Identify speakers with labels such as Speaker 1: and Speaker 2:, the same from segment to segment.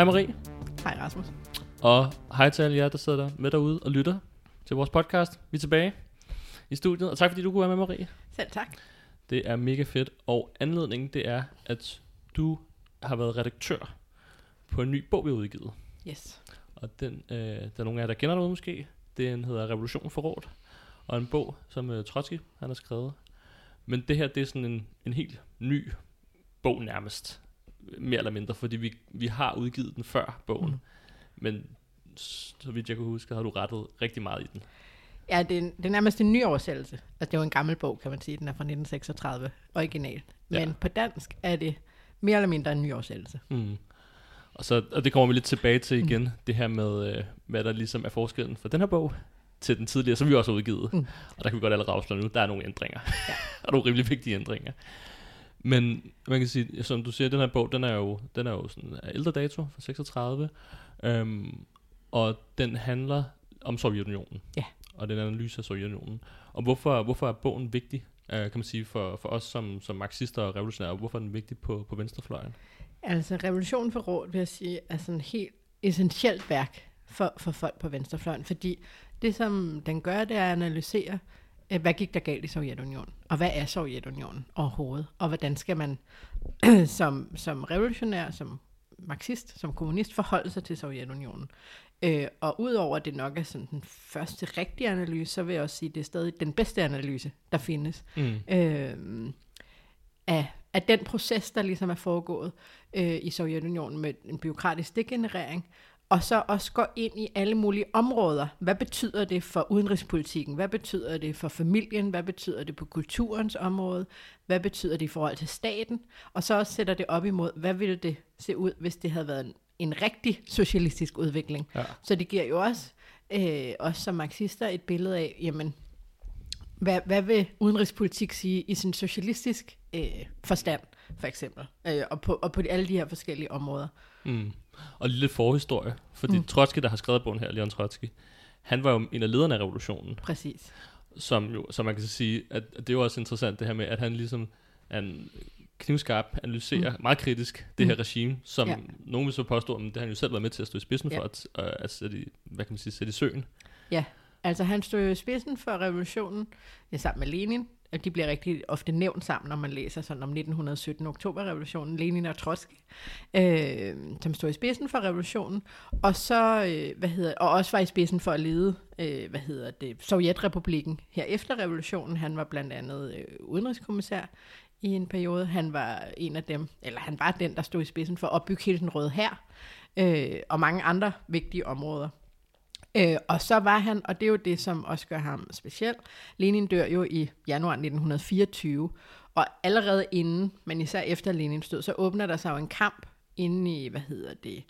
Speaker 1: Hej Marie,
Speaker 2: Hej Rasmus.
Speaker 1: og hej til alle jer, der sidder der med derude og lytter til vores podcast. Vi er tilbage i studiet, og tak fordi du kunne være med, Marie.
Speaker 2: Selv tak.
Speaker 1: Det er mega fedt, og anledningen det er, at du har været redaktør på en ny bog, vi har udgivet.
Speaker 2: Yes.
Speaker 1: Og den, øh, der er nogle af jer, der kender derude måske. Den hedder Revolution for råd, og en bog, som øh, Trotsky han har skrevet. Men det her, det er sådan en, en helt ny bog nærmest, mere eller mindre, fordi vi, vi har udgivet den før bogen.
Speaker 2: Mm.
Speaker 1: Mm. Men så vidt jeg kan huske, har du rettet rigtig meget i den.
Speaker 2: Ja, det er, det er nærmest en ny oversættelse. Altså, det er jo en gammel bog, kan man sige. Den er fra 1936, original. Men
Speaker 1: Ja.
Speaker 2: på dansk er det mere eller mindre en ny oversættelse.
Speaker 1: Mm. Og, så, og det kommer vi lidt tilbage til igen, mm. det her med, øh, hvad der ligesom er forskellen fra den her bog til den tidligere, som vi også har udgivet.
Speaker 2: Mm.
Speaker 1: Mm. Og der kan vi godt allerede afsløre nu, der er nogle ændringer.
Speaker 2: Ja.
Speaker 1: og nogle rimelig vigtige ændringer. Men man kan sige, som du siger, den her bog, den er jo, den er jo sådan af ældre dato, fra 36. Øhm, og den handler om Sovjetunionen.
Speaker 2: Ja.
Speaker 1: Og den analyse af Sovjetunionen. Og hvorfor, hvorfor er bogen vigtig, øh, kan man sige, for, for os som, som marxister og revolutionære, og hvorfor er den vigtig på, på venstrefløjen?
Speaker 2: Altså, Revolution for Råd, vil jeg sige, er sådan et helt essentielt værk for, for folk på venstrefløjen. Fordi det, som den gør, det er at analysere, hvad gik der galt i Sovjetunionen? Og hvad er Sovjetunionen overhovedet? Og hvordan skal man som, som revolutionær, som marxist, som kommunist forholde sig til Sovjetunionen? Øh, og udover at det nok er sådan den første rigtige analyse, så vil jeg også sige, at det er stadig den bedste analyse, der findes
Speaker 1: Mm.
Speaker 2: øh, af, af den proces, der ligesom er foregået øh, i Sovjetunionen med en byråkratisk degenerering, og så også går ind i alle mulige områder. Hvad betyder det for udenrigspolitikken? Hvad betyder det for familien? Hvad betyder det på kulturens område? Hvad betyder det i forhold til staten? Og så også sætter det op imod, hvad ville det se ud, hvis det havde været en, en rigtig socialistisk udvikling?
Speaker 1: Ja.
Speaker 2: Så det giver jo også, øh, også som marxister et billede af, jamen, hvad, hvad vil udenrigspolitik sige i sin socialistisk øh, forstand, for eksempel, øh, og, på, og på alle de her forskellige områder.
Speaker 1: Mm. Og lidt forhistorie, fordi
Speaker 2: Mm.
Speaker 1: Trotsky, der har skrevet bogen her, Leon Trotsky, han var jo en af lederne af revolutionen,
Speaker 2: Præcis.
Speaker 1: som jo, som man kan sige, at, at det er jo også interessant det her med, at han ligesom en knivskarp, analyserer mm. meget kritisk det her
Speaker 2: Mm.
Speaker 1: regime, som
Speaker 2: Ja.
Speaker 1: ja. nogen vil så påstå, at det har han jo selv været med til at stå i spidsen
Speaker 2: Ja.
Speaker 1: for, at, at, at sætte, i, hvad kan man sige, sætte i søen.
Speaker 2: Altså han stod jo i spidsen for revolutionen, ja, sammen med Lenin, og de bliver rigtig ofte nævnt sammen, når man læser sådan om 1917 oktoberrevolutionen, Lenin og Trotsky, øh, som stod i spidsen for revolutionen, og så, øh, hvad hedder, og også var i spidsen for at lede, øh, hvad hedder det, Sovjetrepublikken her efter revolutionen. Han var blandt andet øh, udenrigskommissær i en periode. Han var en af dem, eller han var den, der stod i spidsen for at opbygge hele den røde her, øh, og mange andre vigtige områder. Øh, og så var han, og det er jo det, som også gør ham speciel, Lenin dør jo i januar 1924, og allerede inden, men især efter Lenins død, så åbner der sig jo en kamp inde i, hvad hedder det,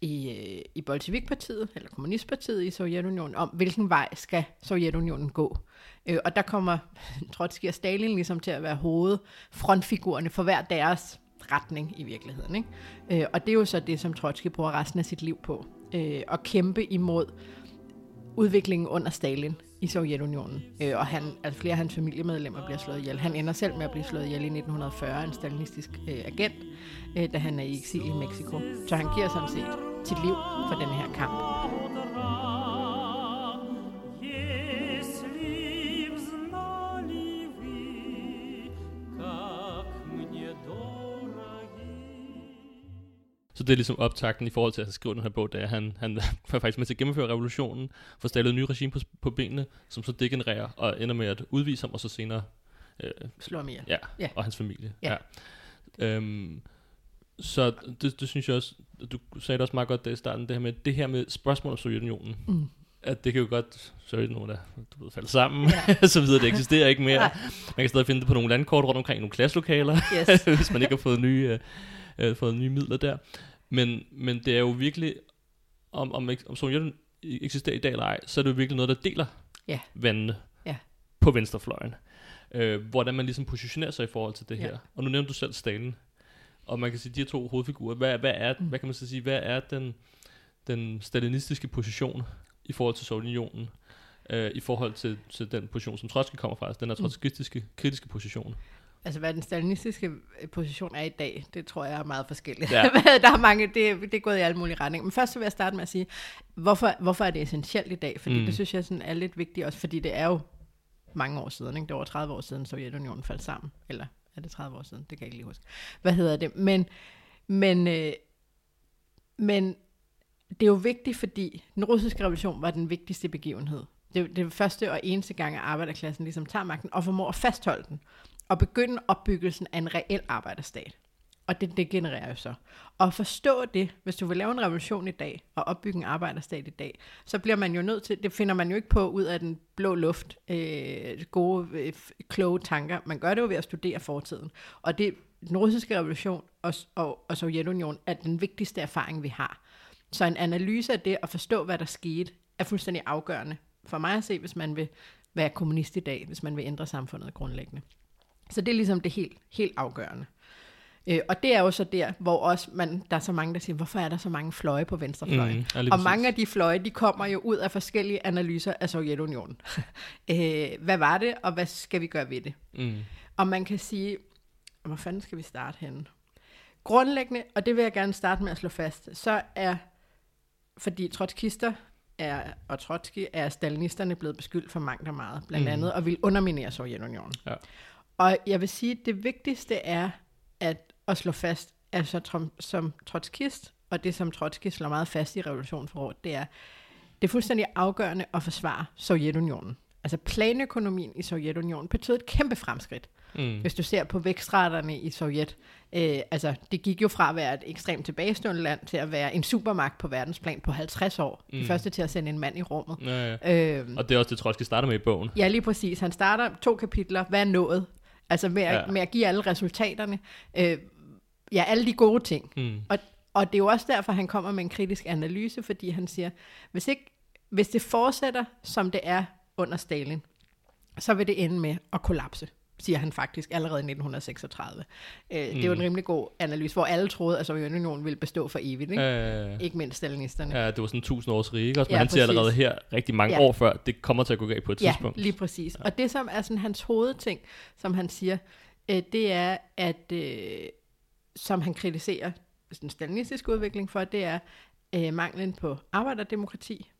Speaker 2: i, øh, i Bolsjevikpartiet, eller Kommunistpartiet i Sovjetunionen, om hvilken vej skal Sovjetunionen gå. Øh, og der kommer Trotsky og Stalin ligesom til at være hovedfrontfigurerne for hver deres retning i virkeligheden. Ikke? Øh, og det er jo så det, som Trotsky bruger resten af sit liv på. Øh, at kæmpe imod udviklingen under Stalin i Sovjetunionen. Øh, og han, altså flere af hans familiemedlemmer bliver slået ihjel. Han ender selv med at blive slået ihjel i 1940 af en stalinistisk øh, agent, øh, da han er i eksil i Mexico. Så han giver sådan set sit liv for den her kamp.
Speaker 1: Så det er ligesom optakten i forhold til at skrive den her bog, da han, han var faktisk med til at gennemføre revolutionen, får stillet et nyt regime på, på benene, som så degenererer og ender med at udvise ham, og så senere øh,
Speaker 2: Slår ham ihjel.
Speaker 1: Ja,
Speaker 2: Ja.
Speaker 1: og hans familie.
Speaker 2: Ja.
Speaker 1: Ja. Øhm, så det, det synes jeg også, du sagde det også meget godt der i starten, det her med, det her med spørgsmål om Sovjetunionen,
Speaker 2: Mm.
Speaker 1: at det kan jo godt, Sovjetunionen er, du ved, falde sammen, ja. så videre, det eksisterer ikke mere.
Speaker 2: Nej.
Speaker 1: Man kan stadig finde det på nogle landkort rundt omkring nogle klasselokaler,
Speaker 2: Yes.
Speaker 1: hvis man ikke har fået nye, øh, øh, fået nye midler der. Men, men det er jo virkelig, om, om, om Sovjetunionen eksisterer i dag eller ej, så er det jo virkelig noget, der deler
Speaker 2: Ja.
Speaker 1: vandene
Speaker 2: Ja.
Speaker 1: på venstrefløjen. Øh, hvordan man ligesom positionerer sig i forhold til det
Speaker 2: Ja.
Speaker 1: her. Og nu nævnte du selv Stalin. Og man kan sige, de her to hovedfigurer, hvad, hvad, er,
Speaker 2: Mm.
Speaker 1: hvad kan man så sige, hvad er den, den stalinistiske position i forhold til Sovjetunionen? Øh, I forhold til, til den position, som Trotsky kommer fra, altså den her
Speaker 2: Mm.
Speaker 1: trotskistiske, kritiske position.
Speaker 2: Altså hvad den stalinistiske øh, position er i dag, det tror jeg er meget forskelligt.
Speaker 1: Ja.
Speaker 2: der er mange, det, det er gået i alle mulige retninger. Men først så vil jeg starte med at sige, hvorfor, hvorfor er det essentielt i dag? Fordi
Speaker 1: Mm.
Speaker 2: det synes jeg sådan er lidt vigtigt også, fordi det er jo mange år siden, ikke? det var over 30 år siden, Sovjetunionen faldt sammen. Eller er det 30 år siden? Det kan jeg ikke lige huske. Hvad hedder det? Men, men, øh, men det er jo vigtigt, fordi den russiske revolution var den vigtigste begivenhed. Det er er første og eneste gang, at arbejderklassen ligesom tager magten og formår at fastholde den. Og begynde opbyggelsen af en reel arbejderstat. Og det, det genererer jo så. Og at forstå det, hvis du vil lave en revolution i dag, og opbygge en arbejderstat i dag, så bliver man jo nødt til, det finder man jo ikke på ud af den blå luft, øh, gode, øh, kloge tanker. Man gør det jo ved at studere fortiden. Og det, den russiske revolution og, og, og Sovjetunionen er den vigtigste erfaring, vi har. Så en analyse af det, og forstå, hvad der skete, er fuldstændig afgørende for mig at se, hvis man vil være kommunist i dag, hvis man vil ændre samfundet grundlæggende. Så det er ligesom det helt, helt afgørende. Øh, og det er jo så der, hvor også man, der er så mange, der siger, hvorfor er der så mange fløje på venstrefløjen?
Speaker 1: Mm, ja,
Speaker 2: og
Speaker 1: præcis.
Speaker 2: mange af de fløje, de kommer jo ud af forskellige analyser af Sovjetunionen. øh, hvad var det, og hvad skal vi gøre ved det?
Speaker 1: Mm.
Speaker 2: Og man kan sige, hvor fanden skal vi starte henne? Grundlæggende, og det vil jeg gerne starte med at slå fast, så er, fordi trotskister er, og Trotsky er stalinisterne blevet beskyldt for mangt og meget, blandt
Speaker 1: Mhm.
Speaker 2: andet, og vil underminere Sovjetunionen.
Speaker 1: Ja.
Speaker 2: Og jeg vil sige, at det vigtigste er at, at slå fast, altså som, som trotskist, og det som Trotsky slår meget fast i revolutionsforrådet, det er, det er fuldstændig afgørende at forsvare Sovjetunionen. Altså planøkonomien i Sovjetunionen betød et kæmpe fremskridt.
Speaker 1: Mm.
Speaker 2: Hvis du ser på vækstraterne i Sovjet, øh, altså det gik jo fra at være et ekstremt tilbagestående land til at være en supermagt på verdensplan på 50 år. Mm.
Speaker 1: Mm.
Speaker 2: De første til at sende en mand i rummet.
Speaker 1: Ja, ja.
Speaker 2: Øh,
Speaker 1: Og det er også det, Trotsky starter med i bogen.
Speaker 2: ja, lige præcis. Han starter to kapitler. Hvad er nået? Altså med at,
Speaker 1: Ja.
Speaker 2: med at give alle resultaterne. Øh, ja, alle de gode ting.
Speaker 1: Mm.
Speaker 2: Og, og det er jo også derfor, han kommer med en kritisk analyse, fordi han siger, hvis, ikke, hvis det fortsætter, som det er under Stalin, så vil det ende med at kollapse, siger han faktisk allerede i 1936. Øh, mm. Det er jo en rimelig god analyse, hvor alle troede, at Sovjetunionen ville bestå for evigt, ikke? Øh. Ikke mindst stalinisterne.
Speaker 1: ja, det var sådan 1000 års rige, også? Men
Speaker 2: Ja,
Speaker 1: han siger
Speaker 2: præcis.
Speaker 1: allerede her, rigtig mange
Speaker 2: Ja.
Speaker 1: år før, det kommer til at gå galt på et
Speaker 2: Ja,
Speaker 1: tidspunkt.
Speaker 2: lige præcis. Og det, som er sådan hans hovedting, som han siger, øh, det er, at øh, som han kritiserer den stalinistiske udvikling for, det er øh, manglen på arbejderdemokrati.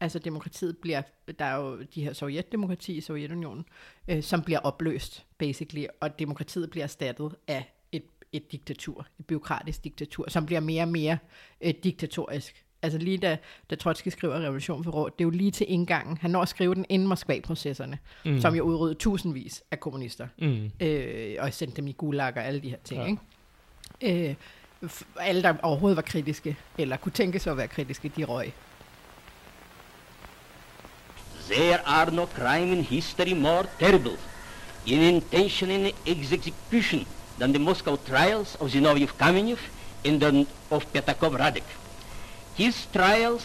Speaker 2: Altså demokratiet bliver, der er jo de her sovjetdemokrati i Sovjetunionen, øh, som bliver opløst, basically, og demokratiet bliver erstattet af et, et diktatur, et byråkratisk diktatur, som bliver mere og mere øh, diktatorisk. Altså lige da, da Trotsky skriver Revolution for Råd, det er jo lige til indgangen. Han når at skrive den inden Moskva-processerne,
Speaker 1: Mm.
Speaker 2: som jo udryddede tusindvis af kommunister,
Speaker 1: Mm.
Speaker 2: øh, og sendte dem i gulag og alle de her ting.
Speaker 1: Ja.
Speaker 2: Ikke? Øh, alle, der overhovedet var kritiske, eller kunne tænke sig at være kritiske, de røg.
Speaker 3: There are no crime in history more terrible in intention and execution than the Moscow trials of Zinoviev Kamenev and of Petakov Radek. His trials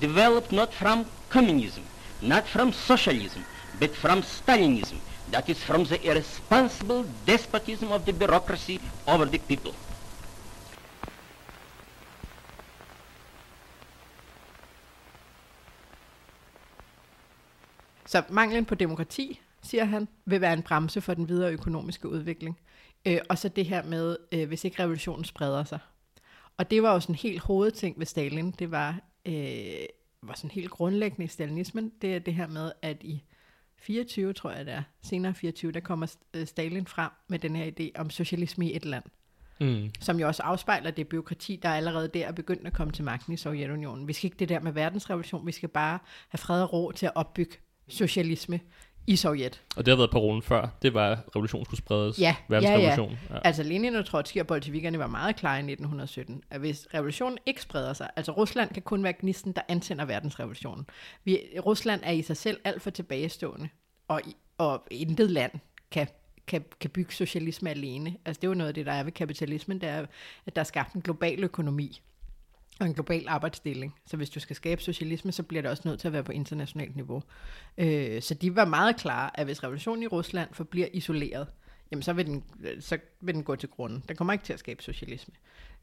Speaker 3: developed not from communism, not from socialism, but from Stalinism, that is from the irresponsible despotism of the bureaucracy over the people.
Speaker 2: Så manglen på demokrati, siger han, vil være en bremse for den videre økonomiske udvikling. Øh, og så det her med, øh, hvis ikke revolutionen spreder sig. Og det var jo sådan en helt hovedting ved Stalin. Det var, øh, var sådan helt grundlæggende i stalinismen. Det er det her med, at i 24, tror jeg det er, senere 24, der kommer øh, Stalin frem med den her idé om socialisme i et land
Speaker 1: Mm.
Speaker 2: som jo også afspejler det byråkrati, der allerede der er begyndt at komme til magten i Sovjetunionen. Vi skal ikke det der med verdensrevolution, vi skal bare have fred og ro til at opbygge socialisme i Sovjet.
Speaker 1: Og det har været parolen før. Det var, at revolutionen skulle spredes.
Speaker 2: Ja, ja, ja.
Speaker 1: Ja.
Speaker 2: Altså Lenin og Trotsky og bolsjevikerne var meget klare i 1917, at hvis revolutionen ikke spreder sig, altså Rusland kan kun være gnisten, der antænder verdensrevolutionen. Vi, Rusland er i sig selv alt for tilbagestående, og, og intet land kan, kan, kan bygge socialisme alene. Altså det er jo noget af det, der er ved kapitalismen, det er, at der er skabt en global økonomi og en global arbejdsdeling. Så hvis du skal skabe socialisme, så bliver det også nødt til at være på internationalt niveau. Øh, så de var meget klare, at hvis revolutionen i Rusland forbliver isoleret, jamen så vil den, så vil den gå til grunden. Den kommer ikke til at skabe socialisme.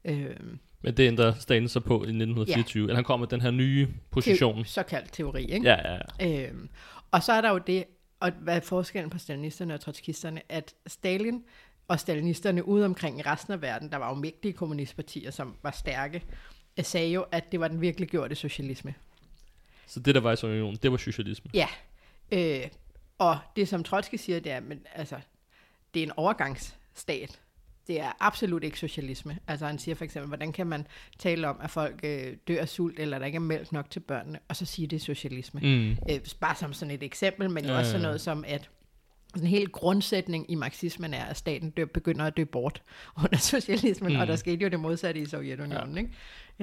Speaker 2: Øh,
Speaker 1: Men det ændrer Stalin så på i 1924. Ja. Eller han kommer med den her nye position.
Speaker 2: Te- såkaldt teori, ikke?
Speaker 1: Ja, ja, ja.
Speaker 2: Øhm, og så er der jo det, og hvad er forskellen på stalinisterne og trotskisterne? At Stalin og stalinisterne ude omkring i resten af verden, der var jo mægtige kommunistpartier, som var stærke, øh, sagde jo, at det var den virkelig gjorte socialisme.
Speaker 1: Så det, der var i Sovjetunionen, det var socialisme.
Speaker 2: Ja, øh, og det som Trotsky siger, det er, men, altså, det er en overgangsstat. Det er absolut ikke socialisme. Altså han siger for eksempel, hvordan kan man tale om, at folk øh, dør af sult, eller der ikke er mælk nok til børnene, og så sige, det er socialisme.
Speaker 1: Mm.
Speaker 2: Øh, bare som sådan et eksempel, men
Speaker 1: Ja,
Speaker 2: også sådan noget som, at en helt grundsætning i marxismen er, at staten dør, begynder at dø bort under socialismen, mm.
Speaker 1: Mm.
Speaker 2: og der skete jo det modsatte i Sovjetunionen. Ja.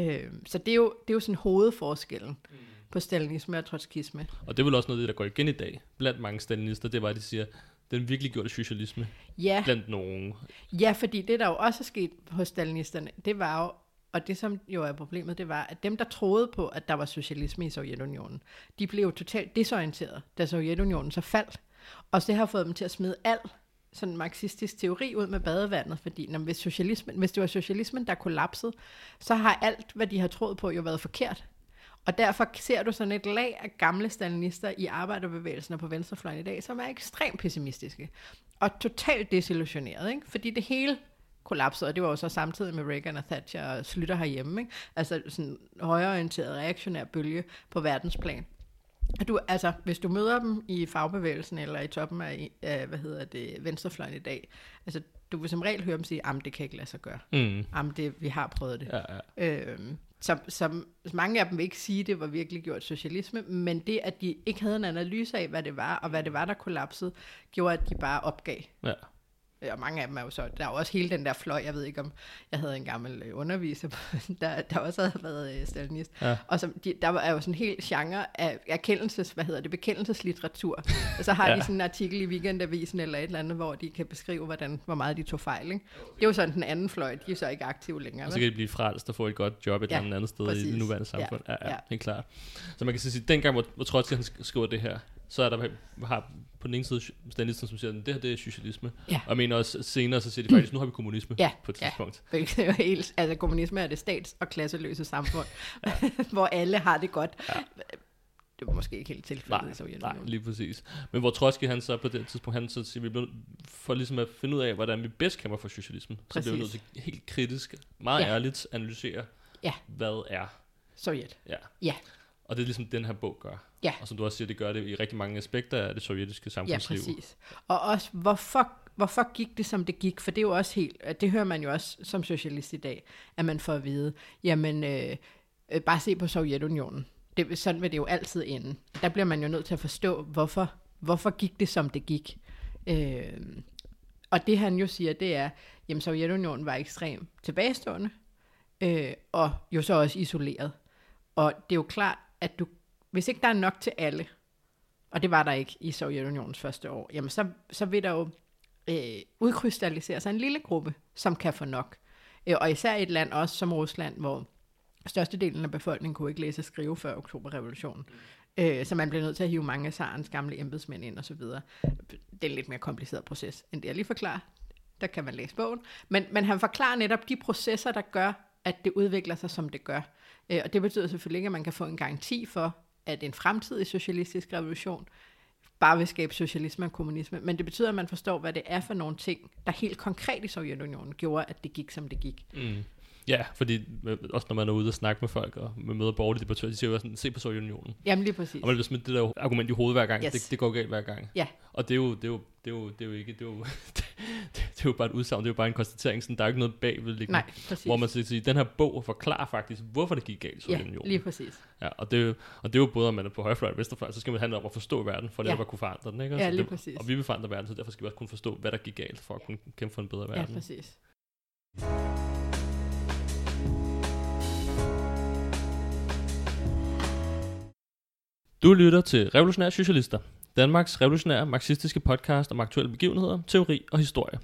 Speaker 2: Ikke? Øh, så det er, jo, det er jo sådan hovedforskellen mm. på stalinisme og trotskisme.
Speaker 1: Og det er vel også noget, af det, der går igen i dag, blandt mange stalinister, det var, at de siger, den virkelig gjorde socialisme
Speaker 2: Ja,
Speaker 1: blandt nogen.
Speaker 2: ja, fordi det, der jo også er sket hos stalinisterne, det var jo, og det som jo er problemet, det var, at dem, der troede på, at der var socialisme i Sovjetunionen, de blev jo totalt desorienteret, da Sovjetunionen så faldt. Og det har fået dem til at smide al sådan marxistisk teori ud med badevandet, fordi når, hvis, socialismen, hvis det var socialismen, der kollapsede, så har alt, hvad de har troet på, jo været forkert. Og derfor ser du sådan et lag af gamle stalinister i arbejderbevægelsen og på venstrefløjen i dag, som er ekstremt pessimistiske og totalt desillusioneret, ikke? fordi det hele kollapsede, og det var jo så samtidig med Reagan og Thatcher og Slytter herhjemme, ikke? altså sådan en højreorienteret reaktionær bølge på verdensplan. Du, altså, hvis du møder dem i fagbevægelsen eller i toppen af, af hvad hedder det, venstrefløjen i dag, altså, du vil som regel høre dem sige, at det kan ikke lade sig gøre.
Speaker 1: Mm.
Speaker 2: Jamen, det, vi har prøvet det.
Speaker 1: Ja, ja.
Speaker 2: Øhm, som, som mange af dem vil ikke sige, det var virkelig gjort socialisme, men det, at de ikke havde en analyse af, hvad det var, og hvad det var, der kollapsede, gjorde, at de bare opgav.
Speaker 1: ja.
Speaker 2: Ja, Og mange af dem er jo så, der er jo også hele den der fløj, jeg ved ikke om, jeg havde en gammel øh, underviser, der, der også havde været øh, stalinist,
Speaker 1: Ja.
Speaker 2: og som, de, der var er jo sådan en hel genre af erkendelses, hvad hedder det, bekendelseslitteratur, og så har ja. De sådan en artikel i Weekendavisen eller et eller andet, hvor de kan beskrive, hvordan, hvor meget de tog fejl, ikke? Det er jo sådan den anden fløj, de er så ikke aktive længere.
Speaker 1: Og så kan de blive frelst og få et godt job et
Speaker 2: Ja,
Speaker 1: eller andet sted i
Speaker 2: præcis.
Speaker 1: det nuværende samfund. Ja, ja,
Speaker 2: ja.
Speaker 1: helt klart. Så man kan sige, dengang, hvor, hvor Trotsky han sk- skriver det her, så er der har på den ene side stalinisten, som siger, at det her det er socialisme.
Speaker 2: Ja.
Speaker 1: Og jeg mener også senere, så siger de faktisk, nu har vi kommunisme
Speaker 2: Ja,
Speaker 1: på et
Speaker 2: ja.
Speaker 1: tidspunkt.
Speaker 2: Det er jo helt, altså kommunisme er det stats- og klasseløse samfund, hvor alle har det godt. Det var måske ikke helt tilfældet
Speaker 1: Nej,
Speaker 2: i
Speaker 1: nej, lige præcis. Men hvor Trotsky han så på det tidspunkt, han så siger, vi bliver, for ligesom at finde ud af, hvordan vi bedst kæmper for socialismen, så bliver vi nødt
Speaker 2: Præcis.
Speaker 1: til helt kritisk, meget
Speaker 2: Ja.
Speaker 1: ærligt analysere,
Speaker 2: Ja.
Speaker 1: hvad er.
Speaker 2: Sovjet.
Speaker 1: Ja.
Speaker 2: Ja.
Speaker 1: Og det er ligesom den her bog gør.
Speaker 2: Ja.
Speaker 1: Og som du også siger, det gør det i rigtig mange aspekter af det sovjetiske
Speaker 2: Ja,
Speaker 1: samfundsliv.
Speaker 2: præcis. Og også, hvorfor, hvorfor gik det, som det gik? For det er jo også helt, det hører man jo også som socialist i dag, at man får at vide, jamen, øh, øh, bare se på Sovjetunionen. Det, sådan vil det jo altid ende. Der bliver man jo nødt til at forstå, hvorfor, hvorfor gik det, som det gik. Øh, og det han jo siger, det er, jamen Sovjetunionen var ekstremt tilbagestående, øh, og jo så også isoleret. Og det er jo klart, at du, hvis ikke der er nok til alle, og det var der ikke i Sovjetunionens første år, jamen så, så vil der jo øh, udkrystallisere sig en lille gruppe, som kan få nok. Øh, og især et land også som Rusland, hvor størstedelen af befolkningen kunne ikke læse og skrive før oktoberrevolutionen. Øh, så man blev nødt til at hive mange af Sarens gamle embedsmænd ind og så videre. Det er en lidt mere kompliceret proces, end det jeg lige forklarer. Der kan man læse bogen. Men, men han forklarer netop de processer, der gør, at det udvikler sig, som det gør. Øh, og det betyder selvfølgelig ikke, at man kan få en garanti for, at en fremtidig socialistisk revolution bare vil skabe socialisme og kommunisme. Men det betyder, at man forstår, hvad det er for nogle ting, der helt konkret i Sovjetunionen gjorde, at det gik, som det gik.
Speaker 1: Mm. Ja, fordi øh, også når man er ude og snakke med folk, og man møder borgerlige debattører, de siger jo sådan, se på Sovjetunionen.
Speaker 2: Jamen lige præcis.
Speaker 1: Og man bliver smidt det der argument i hovedet hver gang.
Speaker 2: Yes.
Speaker 1: Det, det går galt hver gang.
Speaker 2: Ja.
Speaker 1: Og det er jo, det er jo, det er jo, det er jo ikke, det er jo, det, det er jo bare et udsagn, det er jo bare en konstatering, sådan, der er ikke noget bagvedliggende.
Speaker 2: Nej, præcis.
Speaker 1: Hvor man siger, den her bog forklarer faktisk, hvorfor det gik galt i
Speaker 2: ja,
Speaker 1: Sovjetunionen.
Speaker 2: lige præcis.
Speaker 1: Ja, og, det er jo, og det er jo både, om man er på højrefløj og venstrefløj, så skal man handle om at forstå verden, for
Speaker 2: Ja.
Speaker 1: at kunne forandre den. Ikke?
Speaker 2: Ja, lige
Speaker 1: det,
Speaker 2: præcis.
Speaker 1: Og vi vil forandre verden, så derfor skal vi også kunne forstå, hvad der gik galt, for at kunne kæmpe for en bedre
Speaker 2: Ja,
Speaker 1: verden.
Speaker 2: præcis.
Speaker 1: Du lytter til Revolutionære Socialister, Danmarks revolutionære marxistiske podcast om aktuelle begivenheder, teori og historie.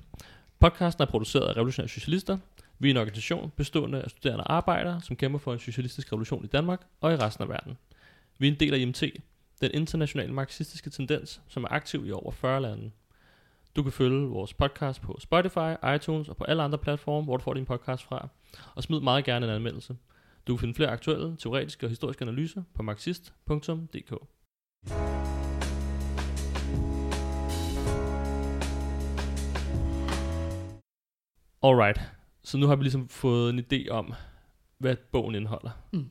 Speaker 1: Podcasten er produceret af Revolutionære Socialister. Vi er en organisation bestående af studerende og arbejdere, som kæmper for en socialistisk revolution i Danmark og i resten af verden. Vi er en del af IMT, den internationale marxistiske tendens, som er aktiv i over 40 lande. Du kan følge vores podcast på Spotify, iTunes og på alle andre platforme, hvor du får din podcast fra. Og smid meget gerne en anmeldelse. Du kan finde flere aktuelle, teoretiske og historiske analyser på marxist.dk. Alright, så nu har vi ligesom fået en idé om, hvad bogen indeholder.
Speaker 2: Mm.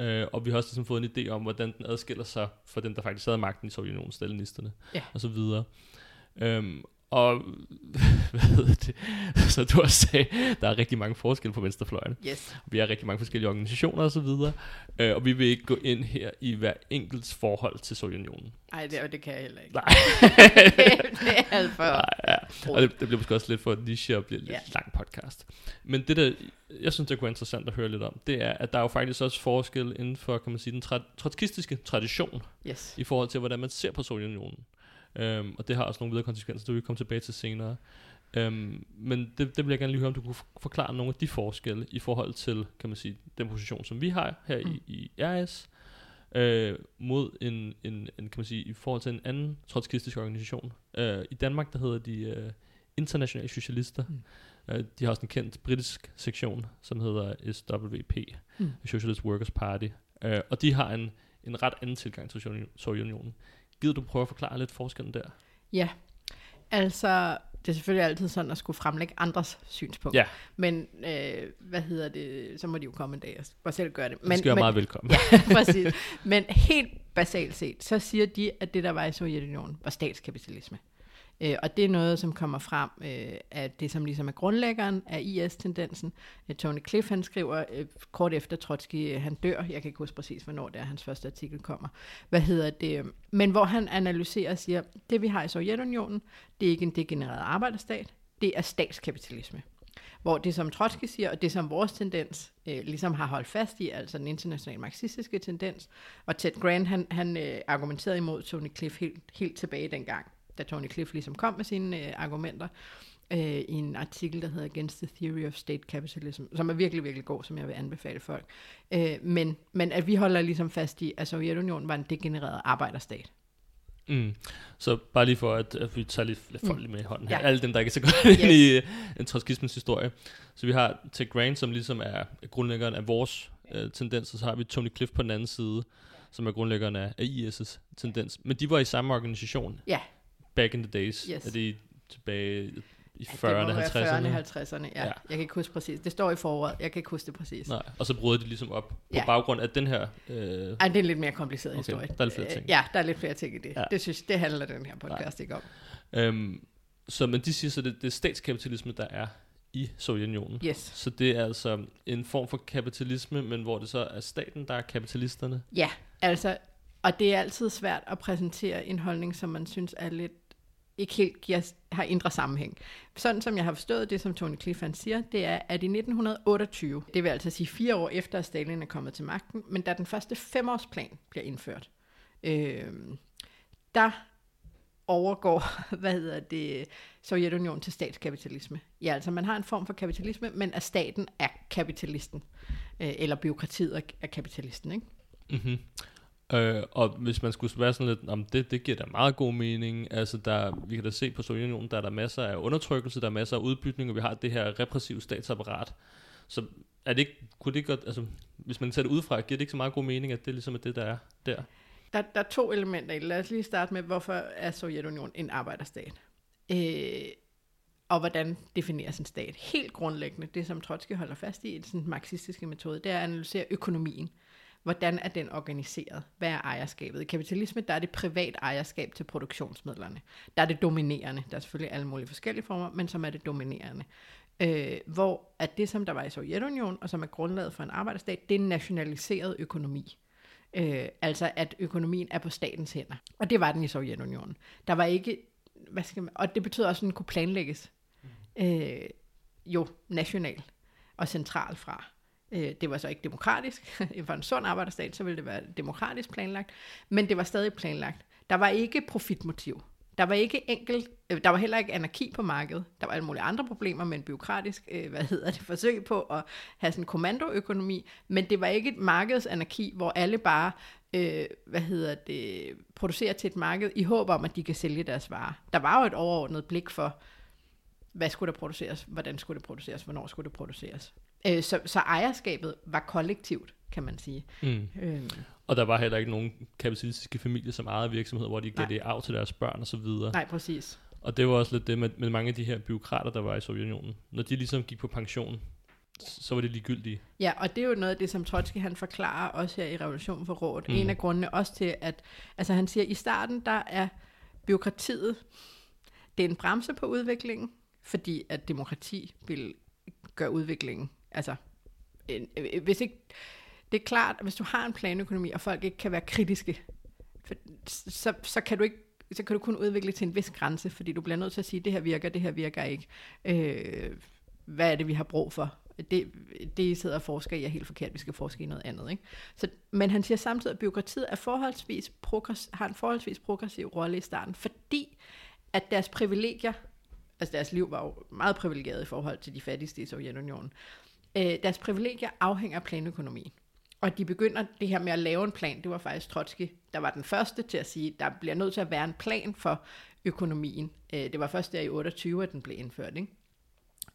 Speaker 1: Øh, og vi har også ligesom fået en idé om, hvordan den adskiller sig fra den, der faktisk havde magten i Sovjetunionen, stalinisterne
Speaker 2: ja.
Speaker 1: og så videre. Øhm, og hvad hedder det? Så du også sagde, der er rigtig mange forskelle på venstrefløjen.
Speaker 2: Yes.
Speaker 1: Vi har rigtig mange forskellige organisationer og så videre. Øh, og vi vil ikke gå ind her i hver enkelts forhold til Sovjetunionen.
Speaker 2: Nej, det, det kan jeg heller ikke.
Speaker 1: Nej.
Speaker 2: det, det er alt for...
Speaker 1: Nej, ja. Og det, det bliver måske også lidt for niche og bliver lidt
Speaker 2: ja.
Speaker 1: lang podcast. Men det der, jeg synes, det kunne være interessant at høre lidt om, det er, at der er jo faktisk også forskel inden for, kan man sige, den tra- trotskistiske tradition,
Speaker 2: Yes.
Speaker 1: i forhold til, hvordan man ser på Sovjetunionen. Um, og det har også nogle videre konsekvenser, det vil vi komme tilbage til senere. Um, men det, det vil jeg gerne lige høre, om du kunne forklare nogle af de forskelle i forhold til, kan man sige, den position, som vi har her
Speaker 2: Mm.
Speaker 1: i, i RS, øh, mod en, en, en, kan man sige, i forhold til en anden trotskistisk organisation. Øh, I Danmark, der hedder de øh, internationale socialister.
Speaker 2: Mm.
Speaker 1: Øh, de har også en kendt britisk sektion, som hedder SWP,
Speaker 2: Mm.
Speaker 1: Socialist Workers Party. Øh, og de har en, en ret anden tilgang til Sovjet- Sovjetunionen. Gider du prøve at forklare lidt forskellen der?
Speaker 2: Ja, altså, det er selvfølgelig altid sådan at skulle fremlægge andres synspunkt.
Speaker 1: Ja.
Speaker 2: Men, øh, hvad hedder det, så må de jo komme en dag og selv gøre det.
Speaker 1: Men, det skal
Speaker 2: men,
Speaker 1: meget velkommen.
Speaker 2: Ja, præcis. Men helt basalt set, så siger de, at det, der var i Sovjetunionen, var statskapitalisme. Øh, og det er noget, som kommer frem øh, af det, som ligesom er grundlæggeren af IS-tendensen. Øh, Tony Cliff, han skriver øh, kort efter Trotsky, øh, han dør, jeg kan ikke huske præcis, hvornår det er, hans første artikel kommer. Hvad hedder det? Men hvor han analyserer og siger, det vi har i Sovjetunionen, det er ikke en degenereret arbejderstat, det er statskapitalisme. Hvor det, som Trotsky siger, og det, som vores tendens øh, ligesom har holdt fast i, altså den internationale marxistiske tendens, og Ted Grant, han, han øh, argumenterede imod Tony Cliff helt, helt tilbage dengang, da Tony Cliff ligesom kom med sine øh, argumenter, øh, i en artikel, der hedder Against the Theory of State Capitalism, som er virkelig, virkelig god, som jeg vil anbefale folk. Øh, men, men at vi holder ligesom fast i, at Sovjetunionen var en degenereret arbejderstat.
Speaker 1: Mm. Så bare lige for, at, at vi tager lidt, lidt folk lige med i hånden her.
Speaker 2: Ja.
Speaker 1: Alle dem, der ikke er så godt yes. I øh, en trotskismens historie. Så vi har Ted Grant, som ligesom er grundlæggeren af vores øh, tendenser. Så har vi Tony Cliff på den anden side, som er grundlæggeren af, af IS' tendens. Men de var i samme organisation
Speaker 2: Ja,
Speaker 1: back in the days.
Speaker 2: Yes.
Speaker 1: Er det tilbage i
Speaker 2: det
Speaker 1: 40'erne,
Speaker 2: må være
Speaker 1: 50'erne?
Speaker 2: 40'erne, 50'erne, ja. ja. Jeg kan ikke huske præcis. Det står i foråret, jeg kan ikke huske det præcis.
Speaker 1: Nej, og så brød de ligesom op på
Speaker 2: Ja.
Speaker 1: baggrund af den her... Øh,
Speaker 2: Ej, det er en lidt mere kompliceret
Speaker 1: Okay,
Speaker 2: historie.
Speaker 1: der er lidt flere ting.
Speaker 2: Øh, Ja, der er lidt flere ting i det. Ja. Det synes det handler den her podcast ikke om.
Speaker 1: øhm, så men de siger så, det, det er statskapitalisme, der er i Sovjetunionen.
Speaker 2: Yes.
Speaker 1: Så det er altså en form for kapitalisme, men hvor det så er staten, der er kapitalisterne.
Speaker 2: Ja, altså, og det er altid svært at præsentere en holdning, som man synes er lidt ikke helt giver, har indre sammenhæng. Sådan som jeg har forstået det, som Tony Clifford siger, det er, at i 1928, det vil altså sige fire år efter, at Stalin er kommet til magten, men da den første femårsplan bliver indført, øh, der overgår, hvad hedder det, Sovjetunionen til statskapitalisme. Ja, altså man har en form for kapitalisme, men at staten er kapitalisten, øh, eller byråkratiet er, er kapitalisten, ikke?
Speaker 1: Mm-hmm. Øh, og hvis man skulle være sådan lidt, om det, det giver da meget god mening. Altså der, vi kan da se på Sovjetunionen, der er der masser af undertrykkelse, der er masser af udbytning, og vi har det her repressive statsapparat. Så er det ikke, kunne det godt, altså hvis man ser det udefra, giver det ikke så meget god mening, at det ligesom er det, der er der?
Speaker 2: Der, der er to elementer i. Lad os lige starte med, hvorfor er Sovjetunionen en arbejderstat? Øh, og hvordan defineres en stat? Helt grundlæggende, det som Trotsky holder fast i, i den marxistiske metode, det er at analysere økonomien. Hvordan er den organiseret? Hvad er ejerskabet? I kapitalisme, der er det privat ejerskab til produktionsmidlerne. Der er det dominerende. Der er selvfølgelig alle mulige forskellige former, men som er det dominerende. Øh, hvor at det, som der var i Sovjetunionen, og som er grundlaget for en arbejderstat, det er en nationaliseret økonomi. Øh, altså at økonomien er på statens hænder. Og det var den i Sovjetunionen. Der var ikke, hvad skal man, og det betyder også, at den kunne planlægges øh, jo national og central fra. Øh, det var så ikke demokratisk. For en sund arbejderstat, så ville det være demokratisk planlagt. Men det var stadig planlagt. Der var ikke profitmotiv. Der var ikke enkelt, øh, der var heller ikke anarki på markedet. Der var alle mulige andre problemer med en byråkratisk, øh, hvad hedder det, forsøg på at have sådan en kommandoøkonomi, men det var ikke et markedsanarki, hvor alle bare, øh, hvad hedder det, producerer til et marked i håb om, at de kan sælge deres varer. Der var jo et overordnet blik for, hvad skulle der produceres, hvordan skulle det produceres, hvornår skulle det produceres. Øh, så, så ejerskabet var kollektivt, kan man sige.
Speaker 1: Mm.
Speaker 2: Øh,
Speaker 1: Og der var heller ikke nogen kapitalistiske familier, som ejede virksomheder, hvor de gav
Speaker 2: Nej.
Speaker 1: det af til deres børn og så videre.
Speaker 2: nej, præcis.
Speaker 1: Og det var også lidt det med, med mange af de her byråkrater, der var i Sovjetunionen. Når de ligesom gik på pension, så var det ligegyldige.
Speaker 2: Ja, og det er jo noget af det, som Trotsky han forklarer også her i Revolutionen for Rådet. Mm. En af grundene også til, at altså han siger, at i starten, der er byråkratiet, det er en bremse på udviklingen, fordi at demokrati vil gøre udviklingen, altså, en, øh, øh, hvis ikke, det er klart, at hvis du har en planøkonomi, og folk ikke kan være kritiske, for, så, så kan du ikke så kan du kun udvikle til en vis grænse, fordi du bliver nødt til at sige, det her virker, det her virker ikke. Øh, hvad er det, vi har brug for? Det, det I sidder og forsker i er helt forkert, vi skal forske i noget andet. Ikke? Så, men han siger samtidig, at byråkratiet er forholdsvis progress, har en forholdsvis progressiv rolle i starten, fordi at deres privilegier, altså deres liv var jo meget privilegeret i forhold til de fattigste i Sovjetunionen, øh, Øh, deres privilegier afhænger af planøkonomien. Og de begynder det her med at lave en plan, det var faktisk Trotsky, der var den første til at sige, der bliver nødt til at være en plan for økonomien. Øh, det var først der i 28, at den blev indført, ikke?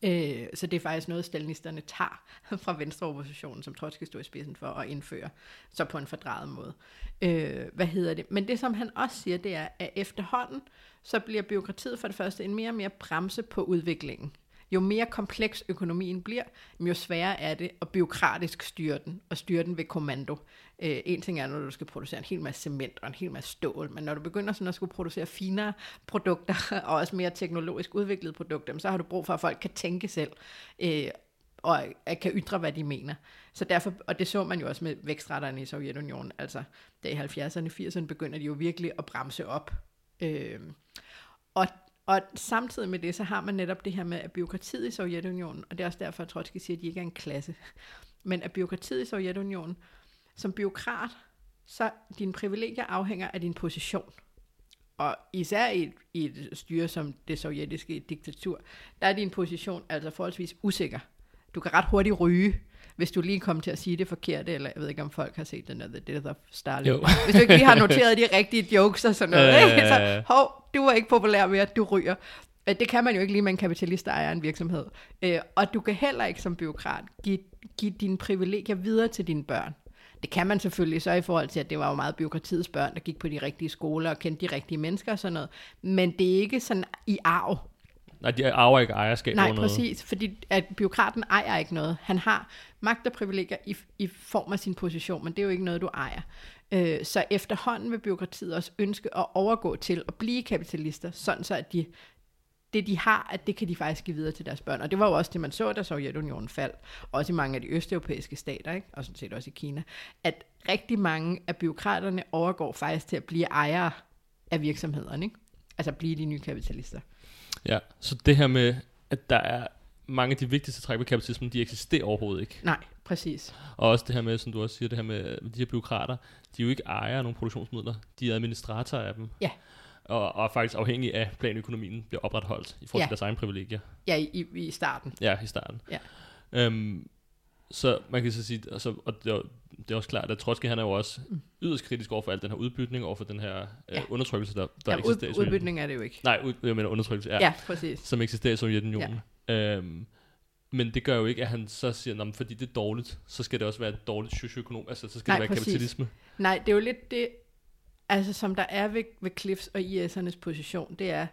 Speaker 2: Øh, så det er faktisk noget, stalinisterne tager fra venstreoppositionen, som Trotsky stod i spidsen for at indføre, så på en fordrejet måde. Øh, hvad hedder det? Men det, som han også siger, det er, at efterhånden, så bliver byråkratiet for det første en mere og mere bremse på udviklingen. Jo mere kompleks økonomien bliver, jo sværere er det at byråkratisk styre den, og styre den ved kommando. Øh, en ting er, når du skal producere en hel masse cement og en hel masse stål, men når du begynder sådan at skulle producere finere produkter, og også mere teknologisk udviklede produkter, så har du brug for, at folk kan tænke selv, øh, og at kan ytre, hvad de mener. Så derfor, og det så man jo også med vækstretterne i Sovjetunionen, altså da i 70'erne, 80'erne begynder de jo virkelig at bremse op. Øh, og og samtidig med det, så har man netop det her med, at byråkratiet i Sovjetunionen, og det er også derfor, at Trotsky siger, at de ikke er en klasse, men at byråkratiet i Sovjetunionen, som byråkrat, så dine privilegier afhænger af din position. Og især i et, i et styre som det sovjetiske diktatur, der er din position altså forholdsvis usikker. Du kan ret hurtigt ryge, hvis du lige kommer til at sige det forkerte, eller jeg ved ikke, om folk har set den der The Death of Stalin.
Speaker 1: Jo.
Speaker 2: Hvis du ikke lige har noteret de rigtige jokes og sådan noget, ikke?
Speaker 1: ja.
Speaker 2: så hov, du er ikke populær mere, du ryger. Øh, Det kan man jo ikke lige med en kapitalist, ejer en virksomhed. Øh, Og du kan heller ikke som byråkrat give, give dine privilegier videre til dine børn. Det kan man selvfølgelig så i forhold til, at det var jo meget byråkratiets børn, der gik på de rigtige skoler og kendte de rigtige mennesker og sådan noget. Men det er ikke sådan i arv.
Speaker 1: Nej, de arver ikke ejerskab
Speaker 2: Nej,
Speaker 1: over noget.
Speaker 2: præcis, fordi at byråkraten ejer ikke noget. Han har magt og privilegier i, i form af sin position, men det er jo ikke noget, du ejer. Øh, så efterhånden vil byråkratiet også ønske at overgå til at blive kapitalister, sådan så at de, det, de har, at det kan de faktisk give videre til deres børn. Og det var jo også det, man så, da Sovjetunionen faldt, også i mange af de østeuropæiske stater, ikke? og sådan set også i Kina, at rigtig mange af byråkraterne overgår faktisk til at blive ejere af virksomhederne, ikke? altså blive de nye kapitalister.
Speaker 1: Ja, så det her med, at der er mange af de vigtigste træk ved kapitalismen, de eksisterer overhovedet ikke.
Speaker 2: Nej, præcis.
Speaker 1: Og også det her med, som du også siger, det her med de her byråkrater, de er jo ikke ejere af nogle produktionsmidler, de er administratorer af dem.
Speaker 2: Ja.
Speaker 1: Og, og faktisk afhængige af, planøkonomien bliver opretholdt i forhold
Speaker 2: Ja.
Speaker 1: til deres egne privilegier.
Speaker 2: Ja, i, i starten.
Speaker 1: Ja, i starten.
Speaker 2: Ja.
Speaker 1: Øhm, så man kan så sige, altså, og det er, det er også klart, at Trotsky han er jo også yderst kritisk over for al den her udbytning, over for den her
Speaker 2: Ja.
Speaker 1: øh, undertrykkelse, der, der
Speaker 2: Ja,
Speaker 1: eksisterer
Speaker 2: ud, udbytning er det jo ikke.
Speaker 1: Nej, ud, jeg mener undertrykkelse, ja,
Speaker 2: Ja, ja præcis.
Speaker 1: som eksisterer i Sovjetunionen. Ja. Øhm, men det gør jo ikke, at han så siger, at fordi det er dårligt, så skal det også være et dårligt socioøkonom, altså så skal
Speaker 2: Nej,
Speaker 1: det være
Speaker 2: præcis.
Speaker 1: kapitalisme.
Speaker 2: Nej, det er jo lidt det, altså som der er ved, ved Cliffs og IS'ernes position, det er,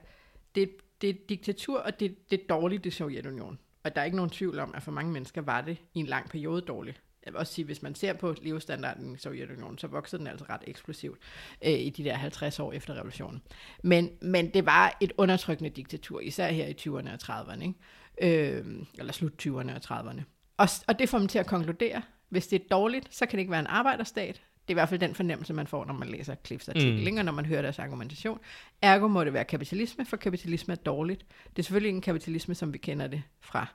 Speaker 2: det, det er diktatur, og det, det er dårligt i Sovjetunionen. Og der er ikke nogen tvivl om, at for mange mennesker var det i en lang periode dårligt. Jeg vil også sige, hvis man ser på levestandarden i Sovjetunionen, så voksede den altså ret eksplosivt øh, i de der 50 år efter revolutionen. Men, men det var et undertrykkende diktatur, især her i 20'erne og 30'erne, ikke? Øh, eller slut 20'erne og 30'erne. Og, og det får man til at konkludere, hvis det er dårligt, så kan det ikke være en arbejderstat. Det er i hvert fald den fornemmelse, man får, når man læser Cliffs artikel, mm. og når man hører deres argumentation. Ergo må det være kapitalisme, for kapitalisme er dårligt. Det er selvfølgelig ikke en kapitalisme, som vi kender det fra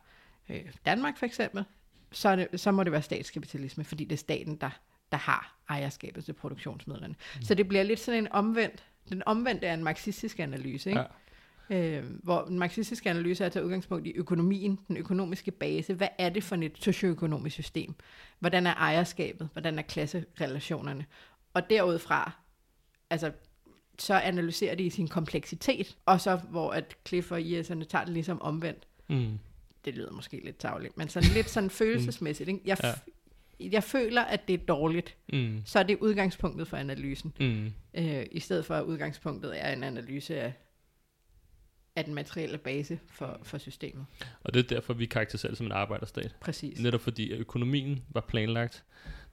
Speaker 2: øh, Danmark for eksempel. Så, er det, så må det være statskapitalisme, fordi det er staten, der, der har ejerskabet til produktionsmidlerne. Mm. Så det bliver lidt sådan en omvendt, den omvendte er en marxistisk analyse, ikke?
Speaker 1: Ja.
Speaker 2: Øh, hvor den marxistiske analyse er at tage udgangspunkt i økonomien, den økonomiske base. Hvad er det for et socioøkonomisk system? Hvordan er ejerskabet? Hvordan er klasserelationerne? Og derudfra, altså, så analyserer det i sin kompleksitet, og så hvor at Cliff og IS'erne tager det ligesom omvendt.
Speaker 1: Mm.
Speaker 2: Det lyder måske lidt tavligt, men sådan lidt sådan følelsesmæssigt. Ikke? Jeg, f- jeg føler, at det er dårligt,
Speaker 1: Mm.
Speaker 2: så er det udgangspunktet for analysen.
Speaker 1: Mm.
Speaker 2: Øh, I stedet for at udgangspunktet er en analyse af er den materielle base for, for systemet.
Speaker 1: Og det er derfor, vi karakteriserer det som en arbejderstat.
Speaker 2: Præcis.
Speaker 1: Netop fordi økonomien var planlagt.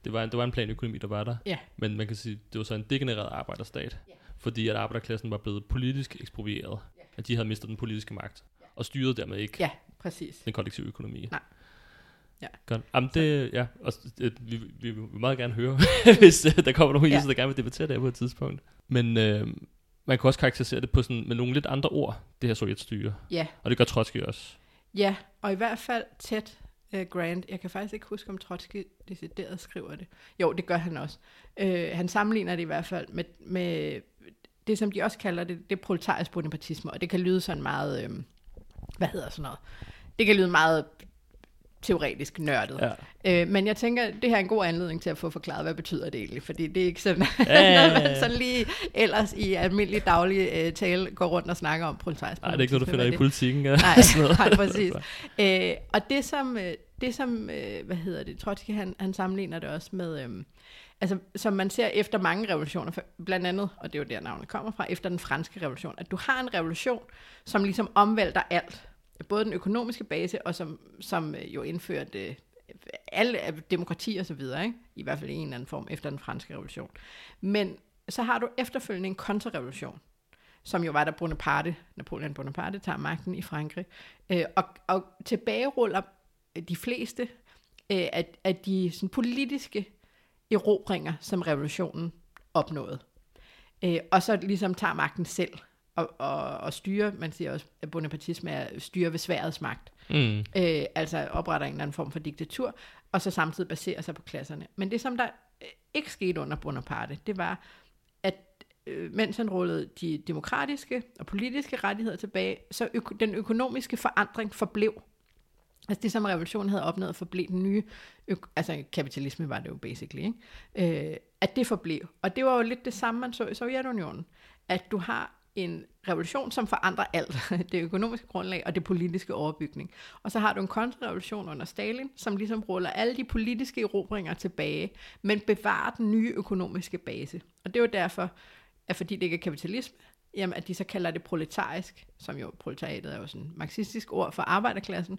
Speaker 1: Det var, en, det var en planøkonomi, der var der.
Speaker 2: Ja.
Speaker 1: Men man kan sige, det var så en degenereret arbejderstat.
Speaker 2: Ja.
Speaker 1: Fordi at arbejderklassen var blevet politisk eksproprieret.
Speaker 2: Ja.
Speaker 1: At de havde mistet den politiske magt. Og styrede dermed ikke
Speaker 2: Ja, præcis.
Speaker 1: den kollektive økonomi.
Speaker 2: Nej. Ja.
Speaker 1: Godt. Jamen det, ja, og det, vi, vi vil meget gerne høre, hvis uh, der kommer nogen
Speaker 2: Ja.
Speaker 1: ja. der gerne vil debattere det her på et tidspunkt. Men øh, man kan også karakterisere det på sådan, med nogle lidt andre ord, det her sovjetstyre.
Speaker 2: Ja,
Speaker 1: Og det gør Trotsky også.
Speaker 2: ja, og i hvert fald tæt uh, Grant. Jeg kan faktisk ikke huske, om Trotsky decideret skriver det. Jo, det gør han også. Uh, han sammenligner det i hvert fald med, med det, som de også kalder det, det er proletarisk bonapartisme, og det kan lyde sådan meget, øh, hvad hedder sådan noget? Det kan lyde meget teoretisk nørdet.
Speaker 1: Ja.
Speaker 2: Øh, men jeg tænker, det her er en god anledning til at få forklaret, hvad betyder det egentlig, fordi det er ikke sådan,
Speaker 1: Ja, ja, ja,
Speaker 2: noget, man sådan lige ellers i almindelig daglig øh, tale går rundt og snakker om proletarisk
Speaker 1: Nej, det er ikke noget, du finder i politikken. Ja.
Speaker 2: Nej, nej, præcis. Øh, og det som, øh, det som øh, hvad hedder det, Trotsky, han, han sammenligner det også med, øh, altså som man ser efter mange revolutioner, blandt andet, og det er jo der navnet kommer fra, efter den franske revolution, at du har en revolution, som ligesom omvælter alt, både den økonomiske base, og som, som øh, jo indførte øh, alle øh, demokrati og så videre, ikke? i hvert fald i en eller anden form efter den franske revolution. Men så har du efterfølgende en kontrarevolution, som jo var, da Bonaparte, Napoleon Bonaparte tager magten i Frankrig, øh, og, og tilbageruller de fleste øh, af, af de sådan, politiske erobringer, som revolutionen opnåede. Øh, og så ligesom tager magten selv og, og, og styrer, man siger også, at bonapartisme er styre ved sværets magt.
Speaker 1: Mm.
Speaker 2: Øh, altså opretter en eller anden form for diktatur, og så samtidig baserer sig på klasserne. Men det, som der øh, ikke skete under Bonaparte, det var, at øh, mens han rullede de demokratiske og politiske rettigheder tilbage, så øko- den økonomiske forandring forblev. Altså det, som revolutionen havde opnået, forblev den nye, ø- altså kapitalisme var det jo basically, ikke? Øh, at det forblev. Og det var jo lidt det samme, man så i Sovjetunionen. At du har en revolution, som forandrer alt. Det økonomiske grundlag og det politiske overbygning. Og så har du en kontrarevolution under Stalin, som ligesom ruller alle de politiske erobringer tilbage, men bevarer den nye økonomiske base. Og det er jo derfor, at fordi det ikke er kapitalisme, jamen at de så kalder det proletarisk, som jo proletariatet er jo sådan et marxistisk ord for arbejderklassen,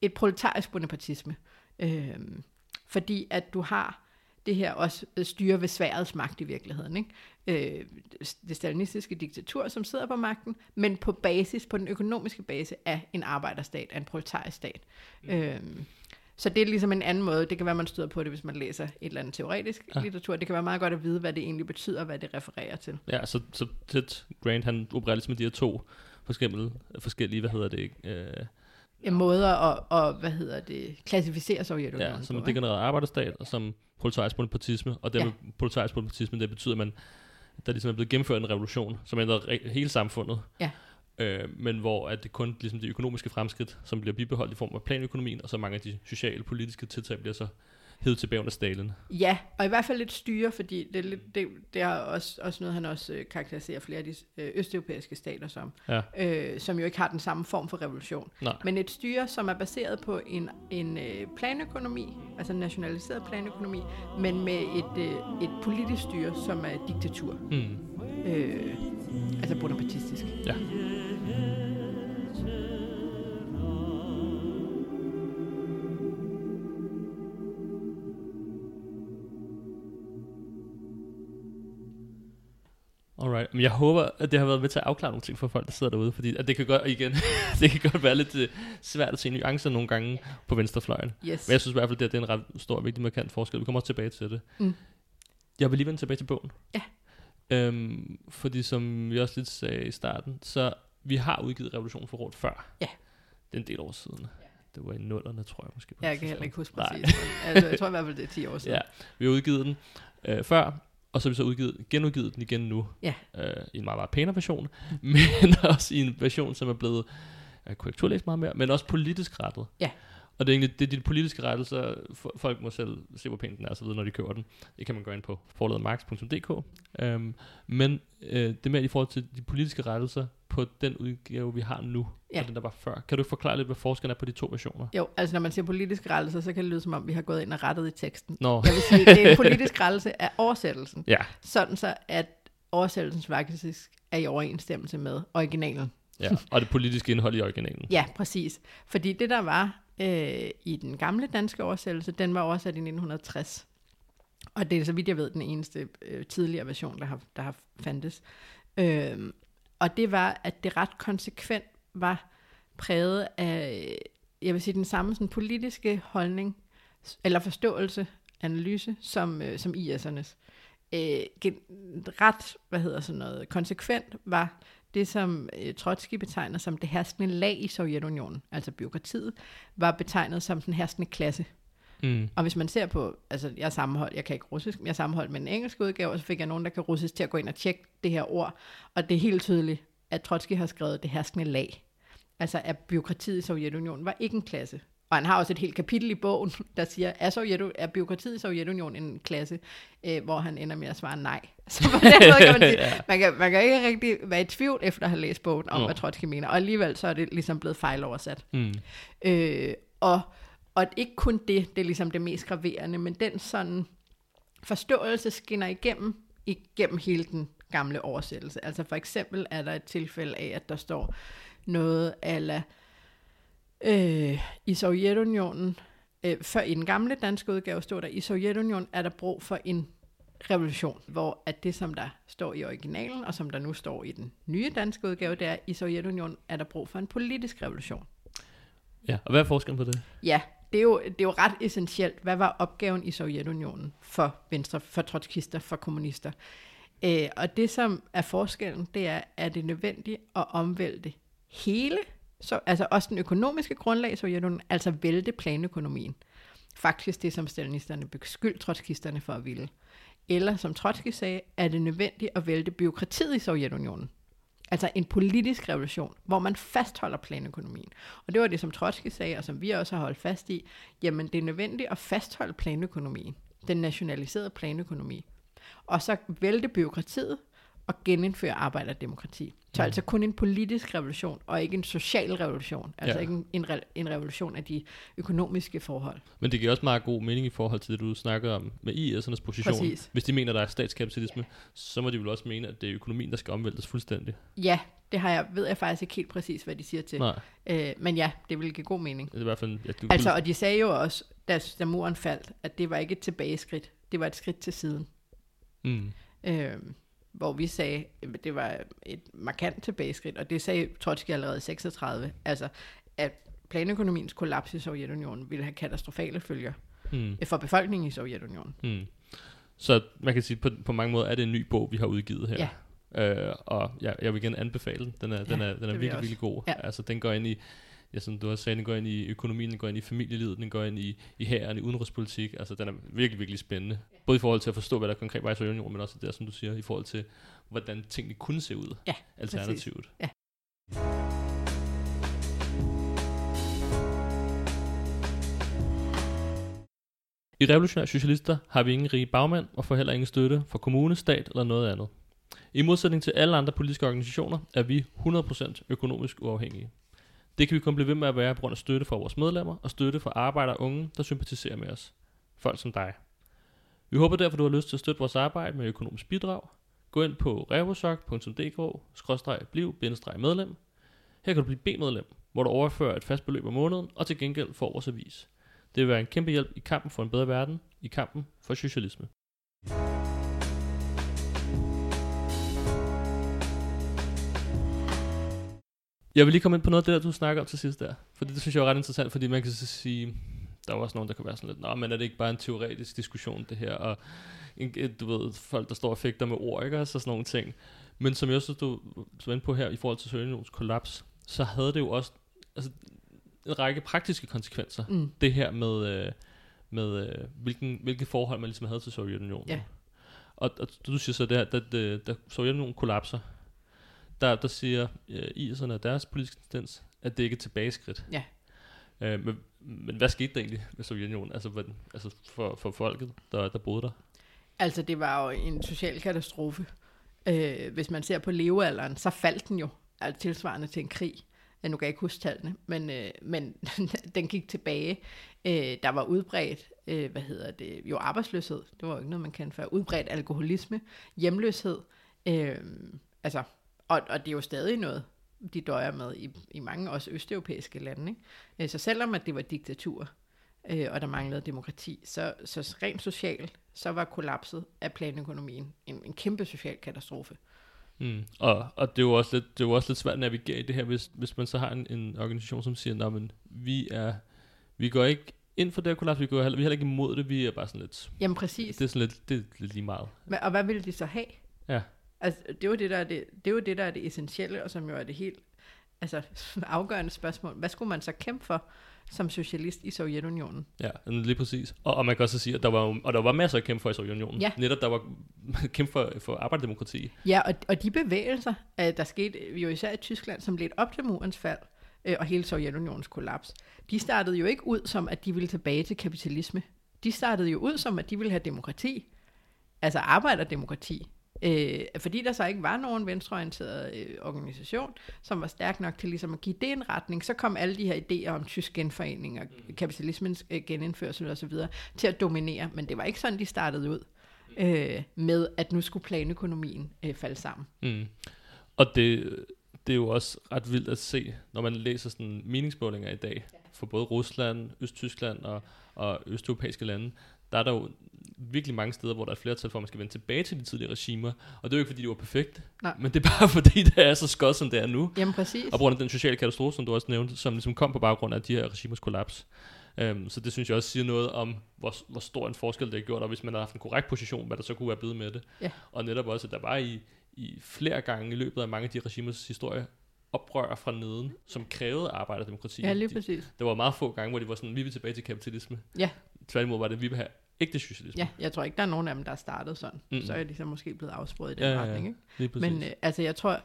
Speaker 2: et proletarisk bonapartisme. Øhm, fordi at du har det her også øh, styre ved sværets magt i virkeligheden. Ikke? Øh, det stalinistiske diktatur, som sidder på magten, men på basis, på den økonomiske base af en arbejderstat, af en proletarisk stat. Mm. Øhm, så det er ligesom en anden måde. Det kan være, man støder på det, hvis man læser et eller andet teoretisk ja. Litteratur. Det kan være meget godt at vide, hvad det egentlig betyder, og hvad det refererer til.
Speaker 1: Ja, så, så Ted Grant, han opererer ligesom med de her to forskellige, forskellige hvad hedder det? Øh,
Speaker 2: Ja. Måder at, og, hvad hedder det, klassificere Sovjetunionen
Speaker 1: ja, som en degenereret arbejderstat, og som proletarisk bonapartisme, og det
Speaker 2: Ja.
Speaker 1: med proletarisk bonapartisme, det betyder, at man, der ligesom er blevet gennemført en revolution, som ændrer re- hele samfundet,
Speaker 2: Ja.
Speaker 1: øh, men hvor at det kun ligesom de økonomiske fremskridt, som bliver bibeholdt i form af planøkonomien, og så mange af de sociale politiske tiltag bliver så hævet tilbage under Stalin.
Speaker 2: Ja, og i hvert fald lidt styre, fordi det er, lidt, det, det er også, også noget, han også øh, karakteriserer flere af de øh, østeuropæiske stater som,
Speaker 1: Ja.
Speaker 2: øh, som jo ikke har den samme form for revolution.
Speaker 1: Nej.
Speaker 2: Men et styre, som er baseret på en, en øh, planøkonomi, altså en nationaliseret planøkonomi, men med et, øh, et politisk styre, som er diktatur.
Speaker 1: Mm.
Speaker 2: Øh, altså bonapartistisk.
Speaker 1: Ja. Alright, men jeg håber, at det har været med til at afklare nogle ting for folk, der sidder derude, fordi at det kan godt, igen, det kan godt være lidt uh, svært at se nuancer nogle gange på venstrefløjen.
Speaker 2: Yes.
Speaker 1: Men jeg synes i hvert fald, at det er en ret stor og vigtig markant forskel. Vi kommer også tilbage til det.
Speaker 2: Mm.
Speaker 1: Jeg vil lige vende tilbage til bogen.
Speaker 2: Ja.
Speaker 1: Øhm, fordi som vi også lidt sagde i starten, så vi har udgivet Revolution for Råd før.
Speaker 2: Ja.
Speaker 1: Det er en del år siden. Det var i nullerne, tror jeg måske. på
Speaker 2: Jeg kan heller ikke huske
Speaker 1: Nej.
Speaker 2: præcis. altså, jeg tror i hvert fald, det er 10 år siden.
Speaker 1: Ja, vi har udgivet den øh, før, og så har vi så udgivet, genudgivet den igen nu.
Speaker 2: Ja.
Speaker 1: Øh, I en meget, meget pænere version, men også i en version, som er blevet øh, korrekturlæst meget mere, men også politisk rettet.
Speaker 2: Ja.
Speaker 1: Og det er egentlig det er de politiske rettelser, folk må selv se, hvor pænt den er, så videre, når de køber den. Det kan man gå ind på forlademarks.dk. Øhm, men øh, det med i forhold til de politiske rettelser på den udgave, vi har nu,
Speaker 2: Ja.
Speaker 1: og den der var før. Kan du forklare lidt, hvad forskellen er på de to versioner?
Speaker 2: Jo, altså når man siger politisk rettelse, så kan det lyde som om, vi har gået ind og rettet i teksten.
Speaker 1: Nå,
Speaker 2: Jeg vil sige, det er en politisk rettelse af oversættelsen.
Speaker 1: ja.
Speaker 2: Sådan så, at oversættelsen faktisk er i overensstemmelse med originalen.
Speaker 1: Ja, og det politiske indhold i originalen.
Speaker 2: Ja, præcis. Fordi det, der var øh, i den gamle danske oversættelse, den var oversat i 1960. Og det er, så vidt jeg ved, den eneste øh, tidligere version, der har, der har fandtes. Øh, og det var, at det ret konsekvent var præget af, jeg vil sige, den samme sådan, politiske holdning, eller forståelse, analyse, som, øh, som IS'ernes. Øh, ret, hvad hedder sådan noget, konsekvent var det, som øh, Trotsky betegner som det herskende lag i Sovjetunionen, altså byråkratiet, var betegnet som den herskende klasse.
Speaker 1: Mm.
Speaker 2: Og hvis man ser på, altså jeg sammenholdt, jeg kan ikke russisk, men jeg sammenholdt med en engelsk udgave, og så fik jeg nogen, der kan russisk til at gå ind og tjekke det her ord. Og det er helt tydeligt, at Trotsky har skrevet det herskende lag. Altså at byråkratiet i Sovjetunionen var ikke en klasse. Og han har også et helt kapitel i bogen, der siger, er, Sovjetu- er byråkratiet i Sovjetunionen en klasse, øh, hvor han ender med at svare nej. Så på den måde kan man sige, man kan, man kan ikke rigtig være i tvivl efter at have læst bogen om,
Speaker 1: Nå.
Speaker 2: hvad Trotsky mener. Og alligevel så er det ligesom blevet fejloversat.
Speaker 1: Mm.
Speaker 2: Øh, og, og ikke kun det, det er ligesom det mest graverende, men den sådan forståelse skinner igennem, igennem hele den gamle oversættelse. Altså for eksempel er der et tilfælde af, at der står noget ala øh, i Sovjetunionen, øh, før i den gamle danske udgave stod der, i Sovjetunionen er der brug for en revolution, hvor at det, som der står i originalen, og som der nu står i den nye danske udgave, det er, i Sovjetunionen er der brug for en politisk revolution.
Speaker 1: Ja, og hvad er forskellen på det?
Speaker 2: Ja, det er, jo, det er jo ret essentielt. Hvad var opgaven i Sovjetunionen for venstre, for trotskister, for kommunister? Øh, og det, som er forskellen, det er, er det nødvendigt at omvælte hele, så, altså også den økonomiske grundlag i Sovjetunionen, altså vælte planøkonomien. Faktisk det, som stalinisterne beskyldte trotskisterne for at ville. Eller som Trotsky sagde, er det nødvendigt at vælte byråkratiet i Sovjetunionen. Altså en politisk revolution, hvor man fastholder planøkonomien. Og det var det, som Trotsky sagde, og som vi også har holdt fast i. Jamen, det er nødvendigt at fastholde planøkonomien. Den nationaliserede planøkonomi. Og så vælte byråkratiet og genindføre arbejderdemokrati. Så
Speaker 1: Mm.
Speaker 2: altså kun en politisk revolution, og ikke en social revolution. Altså
Speaker 1: Ja.
Speaker 2: ikke en, en, re- en revolution af de økonomiske forhold.
Speaker 1: Men det giver også meget god mening i forhold til det, du snakkede om med IS'ernes position.
Speaker 2: Præcis.
Speaker 1: Hvis de mener, der er statskapitalisme, så må de vel også mene, at det er økonomien, der skal omvæltes fuldstændig.
Speaker 2: Ja, det har jeg, ved jeg faktisk ikke helt præcis, hvad de siger til.
Speaker 1: Nej,
Speaker 2: Øh, men ja, det vil give god mening.
Speaker 1: det er i hvert fald... Ja, du,
Speaker 2: Altså, og de sagde jo også, da, da muren faldt, at det var ikke et tilbageskridt, det var et skridt til siden.
Speaker 1: mm,
Speaker 2: Øh, hvor vi sagde, at det var et markant tilbageskridt, og det sagde Trotsky allerede i 36, altså at planøkonomiens kollaps i Sovjetunionen ville have katastrofale følger
Speaker 1: mm,
Speaker 2: for befolkningen i Sovjetunionen.
Speaker 1: mm. Så man kan sige, på, på mange måder er det en ny bog, vi har udgivet her.
Speaker 2: Ja.
Speaker 1: Øh, og ja, jeg vil igen anbefale den. Den er, den
Speaker 2: Ja,
Speaker 1: er, den er
Speaker 2: vil jeg
Speaker 1: virkelig, virkelig god.
Speaker 2: Ja.
Speaker 1: Altså, den går ind i, ja, som du har sagt, den går ind i økonomien, den går ind i familielivet, den går ind i, i hæren, i udenrigspolitik. Altså, den er virkelig, virkelig spændende. Både i forhold til at forstå, hvad der konkret var i Sovjetunionen, men også det, som du siger, i forhold til, hvordan tingene kunne se ud
Speaker 2: Ja,
Speaker 1: alternativt.
Speaker 2: Ja.
Speaker 1: I Revolutionære Socialister har vi ingen rige bagmænd og får heller ingen støtte fra kommune, stat eller noget andet. I modsætning til alle andre politiske organisationer er vi 100% økonomisk uafhængige. Det kan vi kun blive ved med at være på grund af støtte fra vores medlemmer og støtte fra arbejdere og unge, der sympatiserer med os. Folk som dig. Vi håber derfor, du har lyst til at støtte vores arbejde med økonomisk bidrag. Gå ind på revosok.dk-bliv-medlem. Her kan du blive B-medlem, hvor du overfører et fast beløb om måneden og til gengæld får vores avis. Det vil være en kæmpe hjælp i kampen for en bedre verden, i kampen for socialisme. Jeg vil lige komme ind på noget af det, der du snakker om til sidst der. Fordi det synes jeg er ret interessant, fordi man kan så sige, der er jo også nogen, der kan være sådan lidt, nå, men er det ikke bare en teoretisk diskussion, det her, og en- du ved, folk, der står og fægter med ord, ikke, og så sådan nogle ting. Men som jeg også stod så inde på her, i forhold til Sovjetunionens kollaps, så havde det jo også altså, en række praktiske konsekvenser,
Speaker 2: Mm.
Speaker 1: det her med, øh, med øh, hvilken, hvilke forhold man ligesom havde til Sovjetunionen.
Speaker 2: Ja.
Speaker 1: Og, og du siger så, der, da, da, da Sovjetunionen kollapser, der, der siger øh, IS'erne og deres politiske tendens, at det ikke er tilbageskridt.
Speaker 2: Ja.
Speaker 1: Øh, men, men hvad skete der egentlig med Sovjetunionen? Altså, hvad, altså for, for folket, der, der boede der?
Speaker 2: Altså, det var jo en social katastrofe. Øh, hvis man ser på levealderen, så faldt den jo altså tilsvarende til en krig. Jeg nu kan jeg ikke huske tallene, men, øh, men den gik tilbage. Øh, der var udbredt, øh, hvad hedder det, jo arbejdsløshed. Det var jo ikke noget, man kan før. Udbredt alkoholisme, hjemløshed. Øh, altså, og, og det er jo stadig noget, de døjer med i, i mange også østeuropæiske lande. Ikke? Øh, Så selvom at det var diktatur, øh, og der manglede demokrati, så, så rent socialt, så var kollapset af planøkonomien en, en kæmpe social katastrofe.
Speaker 1: Mm. Og, og det er jo også lidt, det er jo også lidt svært at navigere i det her, hvis, hvis man så har en, en organisation, som siger, men vi er, vi går ikke ind for det her kollaps, vi går heller, vi er heller ikke imod det, vi er bare sådan lidt,
Speaker 2: Jamen præcis.
Speaker 1: det er sådan lidt, det er lidt lige meget.
Speaker 2: Men, og hvad ville de så have?
Speaker 1: Ja.
Speaker 2: Altså, det er jo det, der er det, det, er jo det, der er det essentielle, og som jo er det helt altså, afgørende spørgsmål. Hvad skulle man så kæmpe for som socialist i Sovjetunionen?
Speaker 1: Ja, lige præcis. Og, og man kan også sige, at der var, jo- og der var masser at kæmpe for i Sovjetunionen.
Speaker 2: Ja.
Speaker 1: Netop der var kæmpe for, for arbejderdemokrati.
Speaker 2: Ja, og, og de bevægelser, øh, der skete jo især i Tyskland, som ledte op til murens fald, øh, og hele Sovjetunionens kollaps, de startede jo ikke ud som, at de ville tilbage til kapitalisme. De startede jo ud som, at de ville have demokrati. Altså arbejderdemokrati. Øh, fordi der så ikke var nogen venstreorienteret øh, organisation, som var stærk nok til ligesom at give det en retning, så kom alle de her idéer om tysk genforening og kapitalismens øh, genindførsel osv. til at dominere. Men det var ikke sådan, de startede ud øh, med, at nu skulle planøkonomien øh, falde sammen.
Speaker 1: Mm. Og det, det er jo også ret vildt at se, når man læser sådan meningsmålinger i dag, for både Rusland, Østtyskland og, og østeuropæiske lande, der er der jo virkelig mange steder, hvor der er flertal for, at man skal vende tilbage til de tidligere regimer. Og det er jo ikke, fordi de var perfekte,
Speaker 2: Nej.
Speaker 1: men det er bare fordi, det er så skot, som det er nu.
Speaker 2: Jamen præcis.
Speaker 1: Og på grund af den sociale katastrofe, som du også nævnte, som ligesom kom på baggrund af de her regimers kollaps. Um, så det synes jeg også siger noget om, hvor, hvor stor en forskel det har gjort, og hvis man har haft en korrekt position, hvad der så kunne være blevet med det.
Speaker 2: Ja.
Speaker 1: Og netop også, at der var i, i flere gange i løbet af mange af de regimers historie, oprør fra neden, som krævede arbejderdemokrati.
Speaker 2: Ja, lige
Speaker 1: De-
Speaker 2: præcis.
Speaker 1: Der var meget få gange, hvor de var sådan, vi vil tilbage til kapitalisme.
Speaker 2: Ja.
Speaker 1: Tværtimod var det, vi vil have ægte socialisme.
Speaker 2: Ja, jeg tror ikke, der er nogen af dem, der er startet sådan.
Speaker 1: Mm.
Speaker 2: Så er de så måske blevet afsprøget i den
Speaker 1: Ja,
Speaker 2: ja,
Speaker 1: ja, ja.
Speaker 2: retning. Ikke?
Speaker 1: Lige præcis.
Speaker 2: Men øh, altså, jeg tror,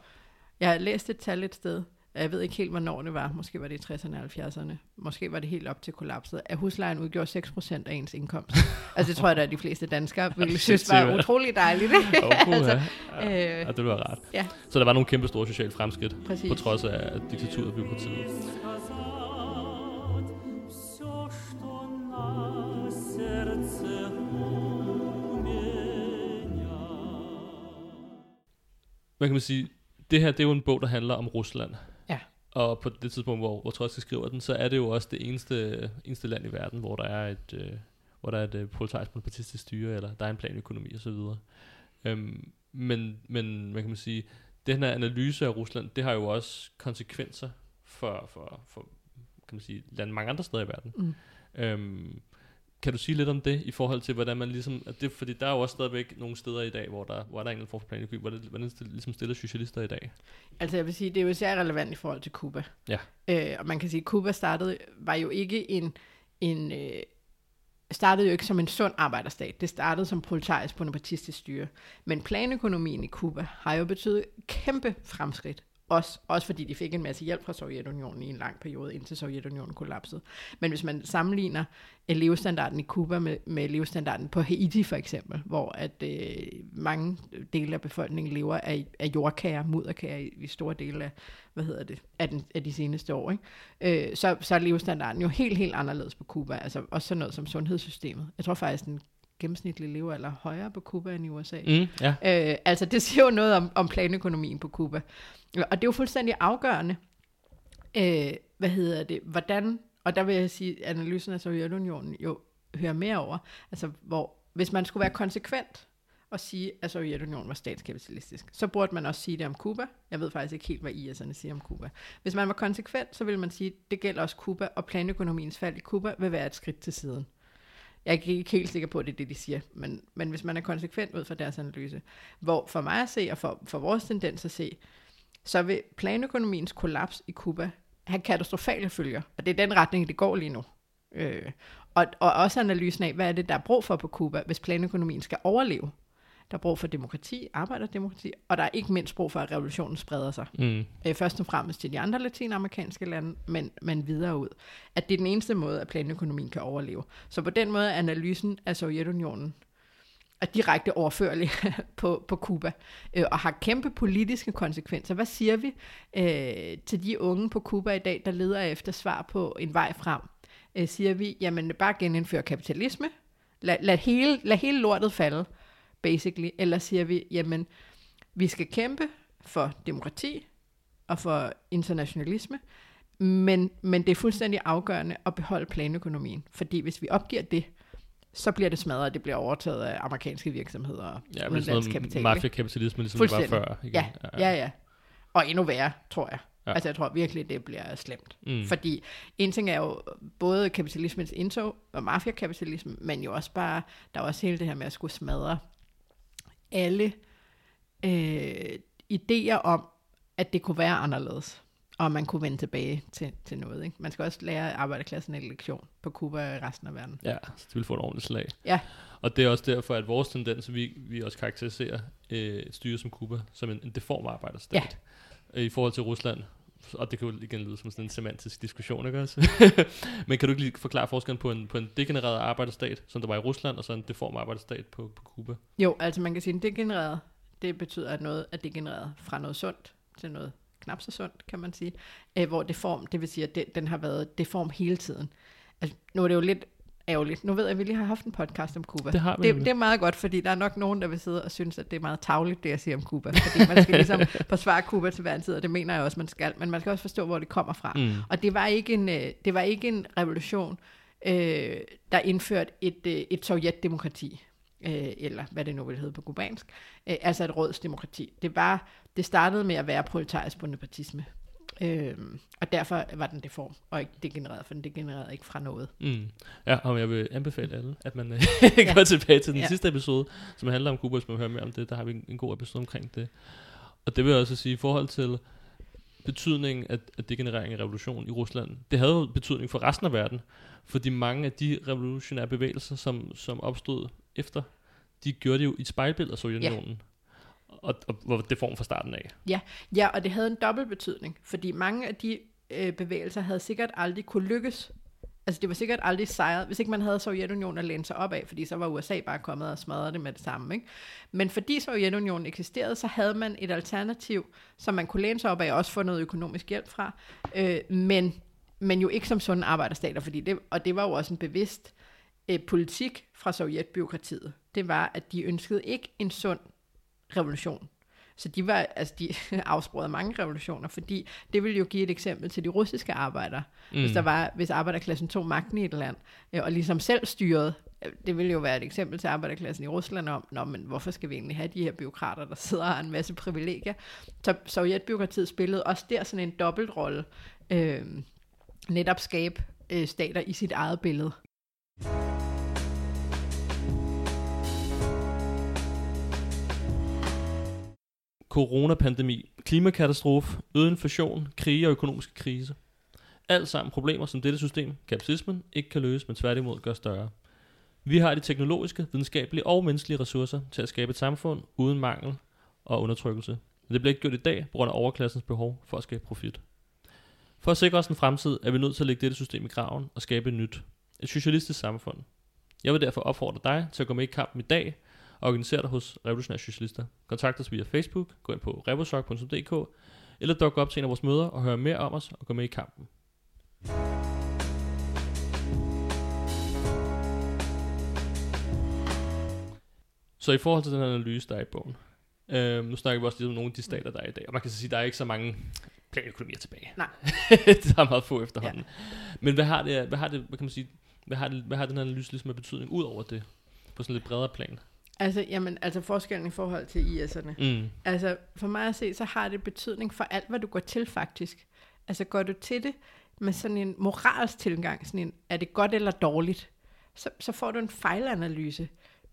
Speaker 2: jeg har læst et tal et sted, jeg ved ikke helt, hvornår det var, måske var det i 60'erne og 70'erne, måske var det helt op til kollapset, at huslejen udgjorde 6% af ens indkomst. altså det tror jeg, at de fleste danskere ville synes var utrolig dejligt.
Speaker 1: Puha.
Speaker 2: altså,
Speaker 1: ja,
Speaker 2: øh,
Speaker 1: ja, det var rart.
Speaker 2: ja.
Speaker 1: Så der var nogle kæmpe store sociale fremskridt,
Speaker 2: Præcis.
Speaker 1: på trods af diktaturet og byråkratiet. Hvad kan man sige? Det her, det er jo en bog, der handler om Rusland.
Speaker 2: Ja.
Speaker 1: Og på det tidspunkt, hvor, hvor Trotsky skriver den, så er det jo også det eneste, eneste land i verden, hvor der er et, øh, hvor der er et øh, proletarisk monopartistisk styre, eller der er en planøkonomi osv. Øhm, men, men, hvad kan man sige, den her analyse af Rusland, det har jo også konsekvenser for, for, for kan man sige, land mange andre steder i verden.
Speaker 2: Mm.
Speaker 1: Øhm, kan du sige lidt om det, i forhold til, hvordan man ligesom, at det, fordi der er jo også stadigvæk nogle steder i dag, hvor der, hvor der er en form for planøkonomi, hvordan, hvordan det ligesom stiller socialister i dag.
Speaker 2: Altså jeg vil sige, det er jo især relevant i forhold til Cuba.
Speaker 1: Ja.
Speaker 2: Øh, og man kan sige, at Cuba startede, var jo ikke en, en øh, startede jo ikke som en sund arbejderstat. Det startede som proletarisk bonapartistisk styre. Men planøkonomien i Cuba har jo betydet kæmpe fremskridt. Også, også fordi de fik en masse hjælp fra Sovjetunionen i en lang periode, indtil Sovjetunionen kollapsede. Men hvis man sammenligner øh, levestandarden i Cuba med, med levestandarden på Haiti for eksempel, hvor at øh, mange dele af befolkningen lever af, af jordkager, mudderkager i, i store dele af, hvad hedder det, af, den, af de seneste år, ikke? Øh, så, så er levestandarden jo helt, helt anderledes på Cuba. Altså også sådan noget som sundhedssystemet. Jeg tror faktisk, den gennemsnitlige levealder er højere på Cuba end i USA.
Speaker 1: Mm, ja.
Speaker 2: Øh, altså det siger jo noget om, om planøkonomien på Cuba. Og det er jo fuldstændig afgørende, øh, hvad hedder det, hvordan, og der vil jeg sige, at analysen af Sovjetunionen jo hører mere over, altså hvor, hvis man skulle være konsekvent og sige, at Sovjetunionen var statskapitalistisk, så burde man også sige det om Cuba. Jeg ved faktisk ikke helt, hvad IS'erne siger om Cuba. Hvis man var konsekvent, så ville man sige, at det gælder også Cuba, og planøkonomiens fald i Cuba vil være et skridt til siden. Jeg er ikke helt sikker på, at det er det, de siger, men, men hvis man er konsekvent ud fra deres analyse, hvor for mig at se, og for, for vores tendens at se, så vil planøkonomiens kollaps i Cuba have katastrofale følger, og det er den retning, det går lige nu. Øh, og, og også analysen af, hvad er det, der er brug for på Cuba, hvis planøkonomien skal overleve. Der er brug for demokrati, arbejderdemokrati, og der er ikke mindst brug for, at revolutionen spreder sig.
Speaker 1: Mm.
Speaker 2: Øh, først og fremmest til de andre latinamerikanske lande, men, men videre ud. At det er den eneste måde, at planøkonomien kan overleve. Så på den måde er analysen af Sovjetunionen er direkte overførlig på, på Cuba, øh, og har kæmpe politiske konsekvenser. Hvad siger vi øh, til de unge på Cuba i dag, der leder efter svar på en vej frem? Øh, siger vi, jamen bare genindføre kapitalisme, lad, lad, hele, lad hele lortet falde, basically, eller siger vi, jamen vi skal kæmpe for demokrati, og for internationalisme, men, men det er fuldstændig afgørende at beholde planøkonomien, fordi hvis vi opgiver det, så bliver det smadret, og det bliver overtaget af amerikanske virksomheder og
Speaker 1: Ja,
Speaker 2: udenlandsk kapital. ikke?
Speaker 1: mafia-kapitalisme, ligesom det var før. Igen.
Speaker 2: Ja, ja, ja. Og endnu værre, tror jeg.
Speaker 1: Ja.
Speaker 2: Altså, jeg tror virkelig, det bliver slemt.
Speaker 1: Mm.
Speaker 2: Fordi en ting er jo både kapitalismens indtog og mafiakapitalisme, men jo også bare, der er også hele det her med at skulle smadre alle øh, idéer om, at det kunne være anderledes, og man kunne vende tilbage til, til noget. Ikke? Man skal også lære arbejderklassen en lektion på Cuba og resten af verden.
Speaker 1: Ja, så det vil få et ordentligt slag.
Speaker 2: Ja.
Speaker 1: Og det er også derfor, at vores tendens, vi, vi også karakteriserer øh, styre som Kuba, som en, en deform arbejderstat. Ja. I forhold til Rusland. Og det kan jo igen lyde som sådan en semantisk diskussion, ikke også? Men kan du ikke lige forklare forskellen på en, på en degenereret arbejderstat, som der var i Rusland, og så en deform arbejderstat på, på Kuba?
Speaker 2: Jo, altså man kan sige, at degenereret, det betyder, at noget er degenereret fra noget sundt til noget knap så sundt, kan man sige. Æh, hvor deform, det vil sige, at det, den har været deform hele tiden. Altså, nu er det jo lidt ærgerligt. Nu ved jeg, at vi lige har haft en podcast om Cuba.
Speaker 1: Det har vi
Speaker 2: det,
Speaker 1: nemlig.
Speaker 2: det er meget godt, fordi der er nok nogen, der vil sidde og synes, at det er meget tavligt, det jeg siger om Cuba. Fordi man skal ligesom forsvare Cuba til hver en tid, og det mener jeg også, man skal. Men man skal også forstå, hvor det kommer fra.
Speaker 1: Mm.
Speaker 2: Og det var ikke en, øh, det var ikke en revolution, øh, der indførte et, øh, et sovjetdemokrati, øh, eller hvad det nu vil hedde på kubansk, øh, altså et rådsdemokrati. Det, var, det startede med at være proletarisk bonapartisme. Øh, og derfor var den deform, og ikke degenereret, for den degenererede ikke fra noget.
Speaker 1: Mm. Ja, og jeg vil anbefale alle, at man går tilbage til den ja.
Speaker 2: Ja.
Speaker 1: sidste episode, som handler om Cuba, hvis man vil høre mere om det. Der har vi en, en god episode omkring det. Og det vil jeg også sige, i forhold til betydningen af, af degenerering af revolution i Rusland, det havde jo betydning for resten af verden, fordi mange af de revolutionære bevægelser, som, som opstod efter, de gjorde det jo i et spejlbillede af Sovjetunionen. Ja. Og, og det form fra starten af.
Speaker 2: Ja, og det havde en dobbelt betydning, fordi mange af de øh, bevægelser havde sikkert aldrig kunne lykkes. Altså det var sikkert aldrig sejret, hvis ikke man havde Sovjetunionen at læne sig op af, fordi så var USA bare kommet og smadret det med det samme. Ikke? Men fordi Sovjetunionen eksisterede, så havde man et alternativ, som man kunne læne sig op af og også få noget økonomisk hjælp fra, øh, men, men jo ikke som sunde arbejderstater, fordi det, og det var jo også en bevidst øh, politik fra sovjetbyråkratiet. Det var, at de ønskede ikke en sund revolution. Så de var, altså de afsprøjede mange revolutioner, fordi det ville jo give et eksempel til de russiske arbejdere. Mm. Hvis, der var, hvis arbejderklassen tog magten i et land, øh, og ligesom selv styrede, øh, det ville jo være et eksempel til arbejderklassen i Rusland om, Nå, men hvorfor skal vi egentlig have de her byråkrater, der sidder og har en masse privilegier? Så Sovjetbyråkratiet spillede også der sådan en dobbeltrolle, øh, netop skabe øh, stater i sit eget billede.
Speaker 1: Coronapandemi, klimakatastrofe, øget inflation, krige og økonomiske krise. Alt sammen problemer, som dette system, kapitalismen, ikke kan løse, men tværtimod gør større. Vi har de teknologiske, videnskabelige og menneskelige ressourcer til at skabe et samfund uden mangel og undertrykkelse. Men det bliver ikke gjort i dag på grund af overklassens behov for at skabe profit. For at sikre os en fremtid, er vi nødt til at lægge dette system i graven og skabe et nyt. Et socialistisk samfund. Jeg vil derfor opfordre dig til at gå med i kampen i dag og organisere dig hos Revolutionære Socialister. Kontakt os via Facebook, gå ind på revosok.dk eller duk op til en af vores møder og hør mere om os og gå med i kampen. Så i forhold til den analyse, der er i bogen, øh, nu snakker vi også lidt om nogle af de stater, der er i dag, og man kan så sige, at der er ikke så mange planøkonomier tilbage.
Speaker 2: Nej.
Speaker 1: det er meget få efterhånden. Ja. Men hvad har det, hvad har det, hvad kan man sige, hvad har, det, hvad har den analyse ligesom af betydning ud over det, på sådan lidt bredere plan?
Speaker 2: Altså, jamen, altså forskellen i forhold til IS'erne.
Speaker 1: Mm.
Speaker 2: Altså, for mig at se, så har det betydning for alt, hvad du går til faktisk. Altså, går du til det med sådan en moralsk tilgang, sådan en, er det godt eller dårligt, så, så får du en fejlanalyse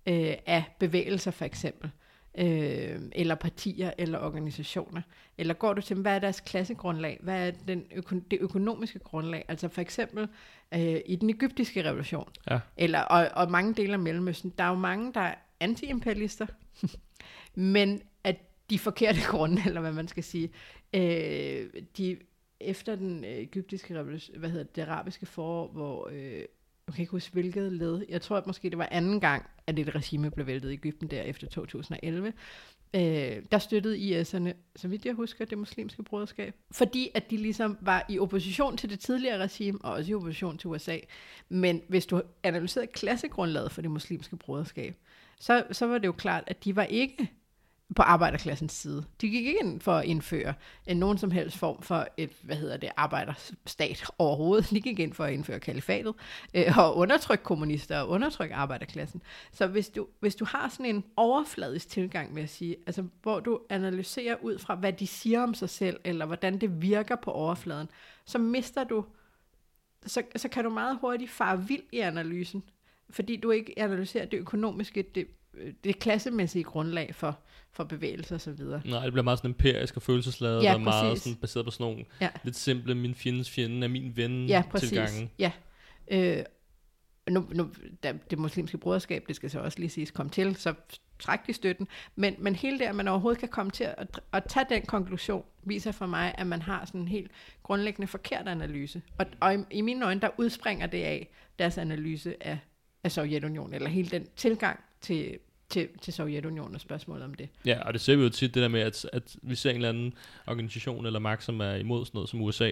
Speaker 2: øh, af bevægelser for eksempel, øh, eller partier, eller organisationer. Eller går du til, hvad er deres klassegrundlag, hvad er den øko- det økonomiske grundlag, altså for eksempel øh, i den egyptiske revolution,
Speaker 1: Ja.
Speaker 2: eller, og, og mange dele af Mellemøsten, der er jo mange, der er antiimperialister, men at de forkerte grunde, eller hvad man skal sige, øh, de, efter den øh, egyptiske revolution, hvad hedder det, det arabiske forår, hvor, øh, jeg kan ikke huske hvilket led, jeg tror at måske det var anden gang, at et regime blev væltet i Ægypten der efter 2011, øh, der støttede IS'erne, så vidt jeg husker, det muslimske broderskab. Fordi at de ligesom var i opposition til det tidligere regime, og også i opposition til USA. Men hvis du analyserede klassegrundlaget for det muslimske broderskab, så, så var det jo klart, at de var ikke på arbejderklassens side. De gik ikke ind for at indføre en nogen som helst form for et, hvad hedder det, arbejderstat overhovedet. De gik ind for at indføre kalifatet øh, og undertrykke kommunister og undertrykke arbejderklassen. Så hvis du, hvis du har sådan en overfladisk tilgang, med jeg sige, altså hvor du analyserer ud fra, hvad de siger om sig selv, eller hvordan det virker på overfladen, så mister du, så, så kan du meget hurtigt fare vild i analysen, fordi du ikke analyserer det økonomiske, det, det klassemæssige grundlag for, for bevægelser og så videre.
Speaker 1: Nej, det bliver meget sådan empirisk og følelsesladet,
Speaker 2: Ja,
Speaker 1: og meget sådan baseret på sådan nogle
Speaker 2: Ja.
Speaker 1: lidt simple, min fjendens fjende er min ven
Speaker 2: Ja, præcis.
Speaker 1: tilgangen.
Speaker 2: Ja. Øh, nu, nu, da det muslimske broderskab, det skal så også lige siges, kom til, så træk de støtten. Men, men hele det, at man overhovedet kan komme til at, at tage den konklusion, viser for mig, at man har sådan en helt grundlæggende forkert analyse. Og, og i, i mine øjne, der udspringer det af deres analyse af, af Sovjetunionen, eller hele den tilgang til, til, til Sovjetunionen og spørgsmålet om det.
Speaker 1: Ja, og det ser vi jo tit, det der med, at, at vi ser en eller anden organisation eller magt, som er imod sådan noget som USA,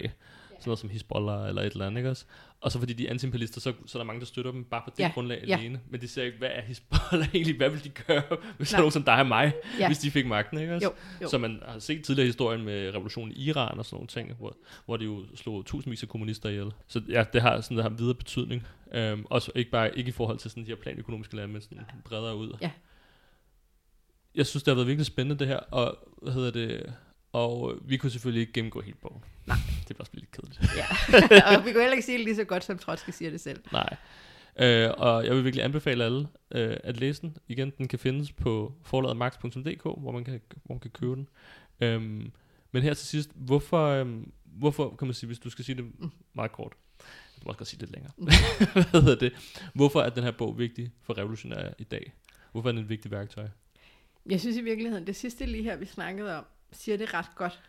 Speaker 1: sådan noget som Hezbollah eller et eller andet, ikke også? Og så fordi de er antiimperialister, så, så er der mange, der støtter dem bare på det
Speaker 2: Ja,
Speaker 1: grundlag
Speaker 2: ja.
Speaker 1: alene. Men de ser ikke, hvad er Hezbollah egentlig? Hvad vil de gøre, hvis der
Speaker 2: Nej.
Speaker 1: er nogen som dig og mig,
Speaker 2: Ja.
Speaker 1: hvis de fik magten, ikke også?
Speaker 2: Jo, jo.
Speaker 1: Så man har set tidligere historien med revolutionen i Iran og sådan nogle ting, hvor, hvor de jo slog tusindvis af kommunister ihjel. Så ja, det har sådan det har videre betydning. Øhm, også ikke bare ikke i forhold til sådan de her planøkonomiske lande, men sådan bredere ud.
Speaker 2: Ja.
Speaker 1: Jeg synes, det har været virkelig spændende det her, og hvad hedder det, og vi kunne selvfølgelig ikke gennemgå helt bogen. Nej. Det er bare lidt kedeligt.
Speaker 2: Ja. og vi kan heller ikke sige det lige så godt, som Trotsky siger det selv.
Speaker 1: Nej. Øh, og jeg vil virkelig anbefale alle øh, at læse den. Igen, den kan findes på forladetmax.dk, hvor man kan, hvor man kan købe den. Øhm, men her til sidst, hvorfor, øhm, hvorfor kan man sige, hvis du skal sige det meget kort, du må også godt sige det lidt længere. Hvad hedder det? Hvorfor er den her bog vigtig for revolutionære i dag? Hvorfor er den et vigtigt værktøj?
Speaker 2: Jeg synes i virkeligheden, det sidste lige her, vi snakkede om, siger det ret godt,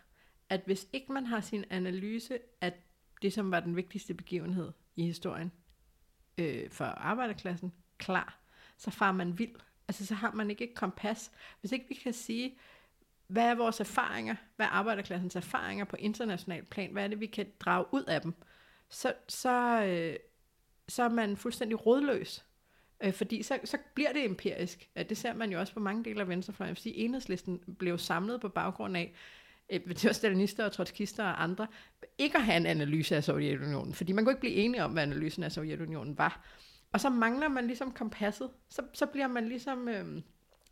Speaker 2: at hvis ikke man har sin analyse af det, som var den vigtigste begivenhed i historien øh, for arbejderklassen, klar, så far man vild. Altså, så har man ikke et kompas. Hvis ikke vi kan sige, hvad er vores erfaringer, hvad er arbejderklassens erfaringer på international plan, hvad er det, vi kan drage ud af dem, så, så, øh, så er man fuldstændig rådløs. Øh, fordi så, så bliver det empirisk. Ja, Det ser man jo også på mange dele af venstrefløjen. Fordi enhedslisten blev samlet på baggrund af, øh, det var stalinister og trotskister og andre, ikke at have en analyse af Sovjetunionen. Fordi man kunne ikke blive enige om, hvad analysen af Sovjetunionen var. Og så mangler man ligesom kompasset. Så, så bliver man ligesom øh,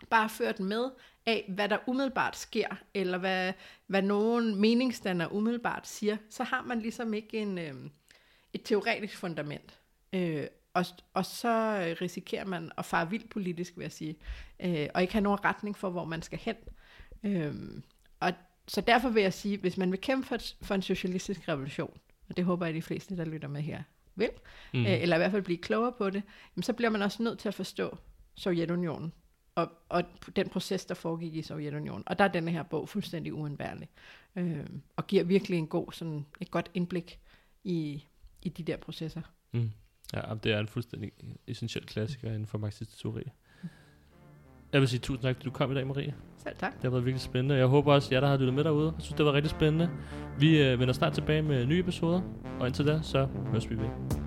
Speaker 2: bare ført med af, hvad der umiddelbart sker, eller hvad, hvad nogen meningsstander umiddelbart siger. Så har man ligesom ikke en, øh, et teoretisk fundament. Øh, og, og så risikerer man at fare vildt politisk, vil jeg sige, øh, og ikke have nogen retning for, hvor man skal hen. Øh, og så derfor vil jeg sige, hvis man vil kæmpe for, for en socialistisk revolution, og det håber jeg, de fleste, der lytter med her, vil,
Speaker 1: Mm.
Speaker 2: øh, eller i hvert fald blive klogere på det, jamen, så bliver man også nødt til at forstå Sovjetunionen, og, og den proces, der foregik i Sovjetunionen. Og der er denne her bog fuldstændig uundværlig, øh, og giver virkelig en god, sådan, et godt indblik i, i de der processer.
Speaker 1: Mm. Ja, det er en fuldstændig essentiel klassiker inden for marxistisk teori. Jeg vil sige tusind tak, fordi du kom i dag, Marie.
Speaker 2: Selv tak.
Speaker 1: Det har været virkelig spændende. Jeg håber også, at jer, der har lyttet med derude, synes, det var rigtig spændende. Vi øh, vender snart tilbage med nye episoder, og indtil da, så høres vi ved.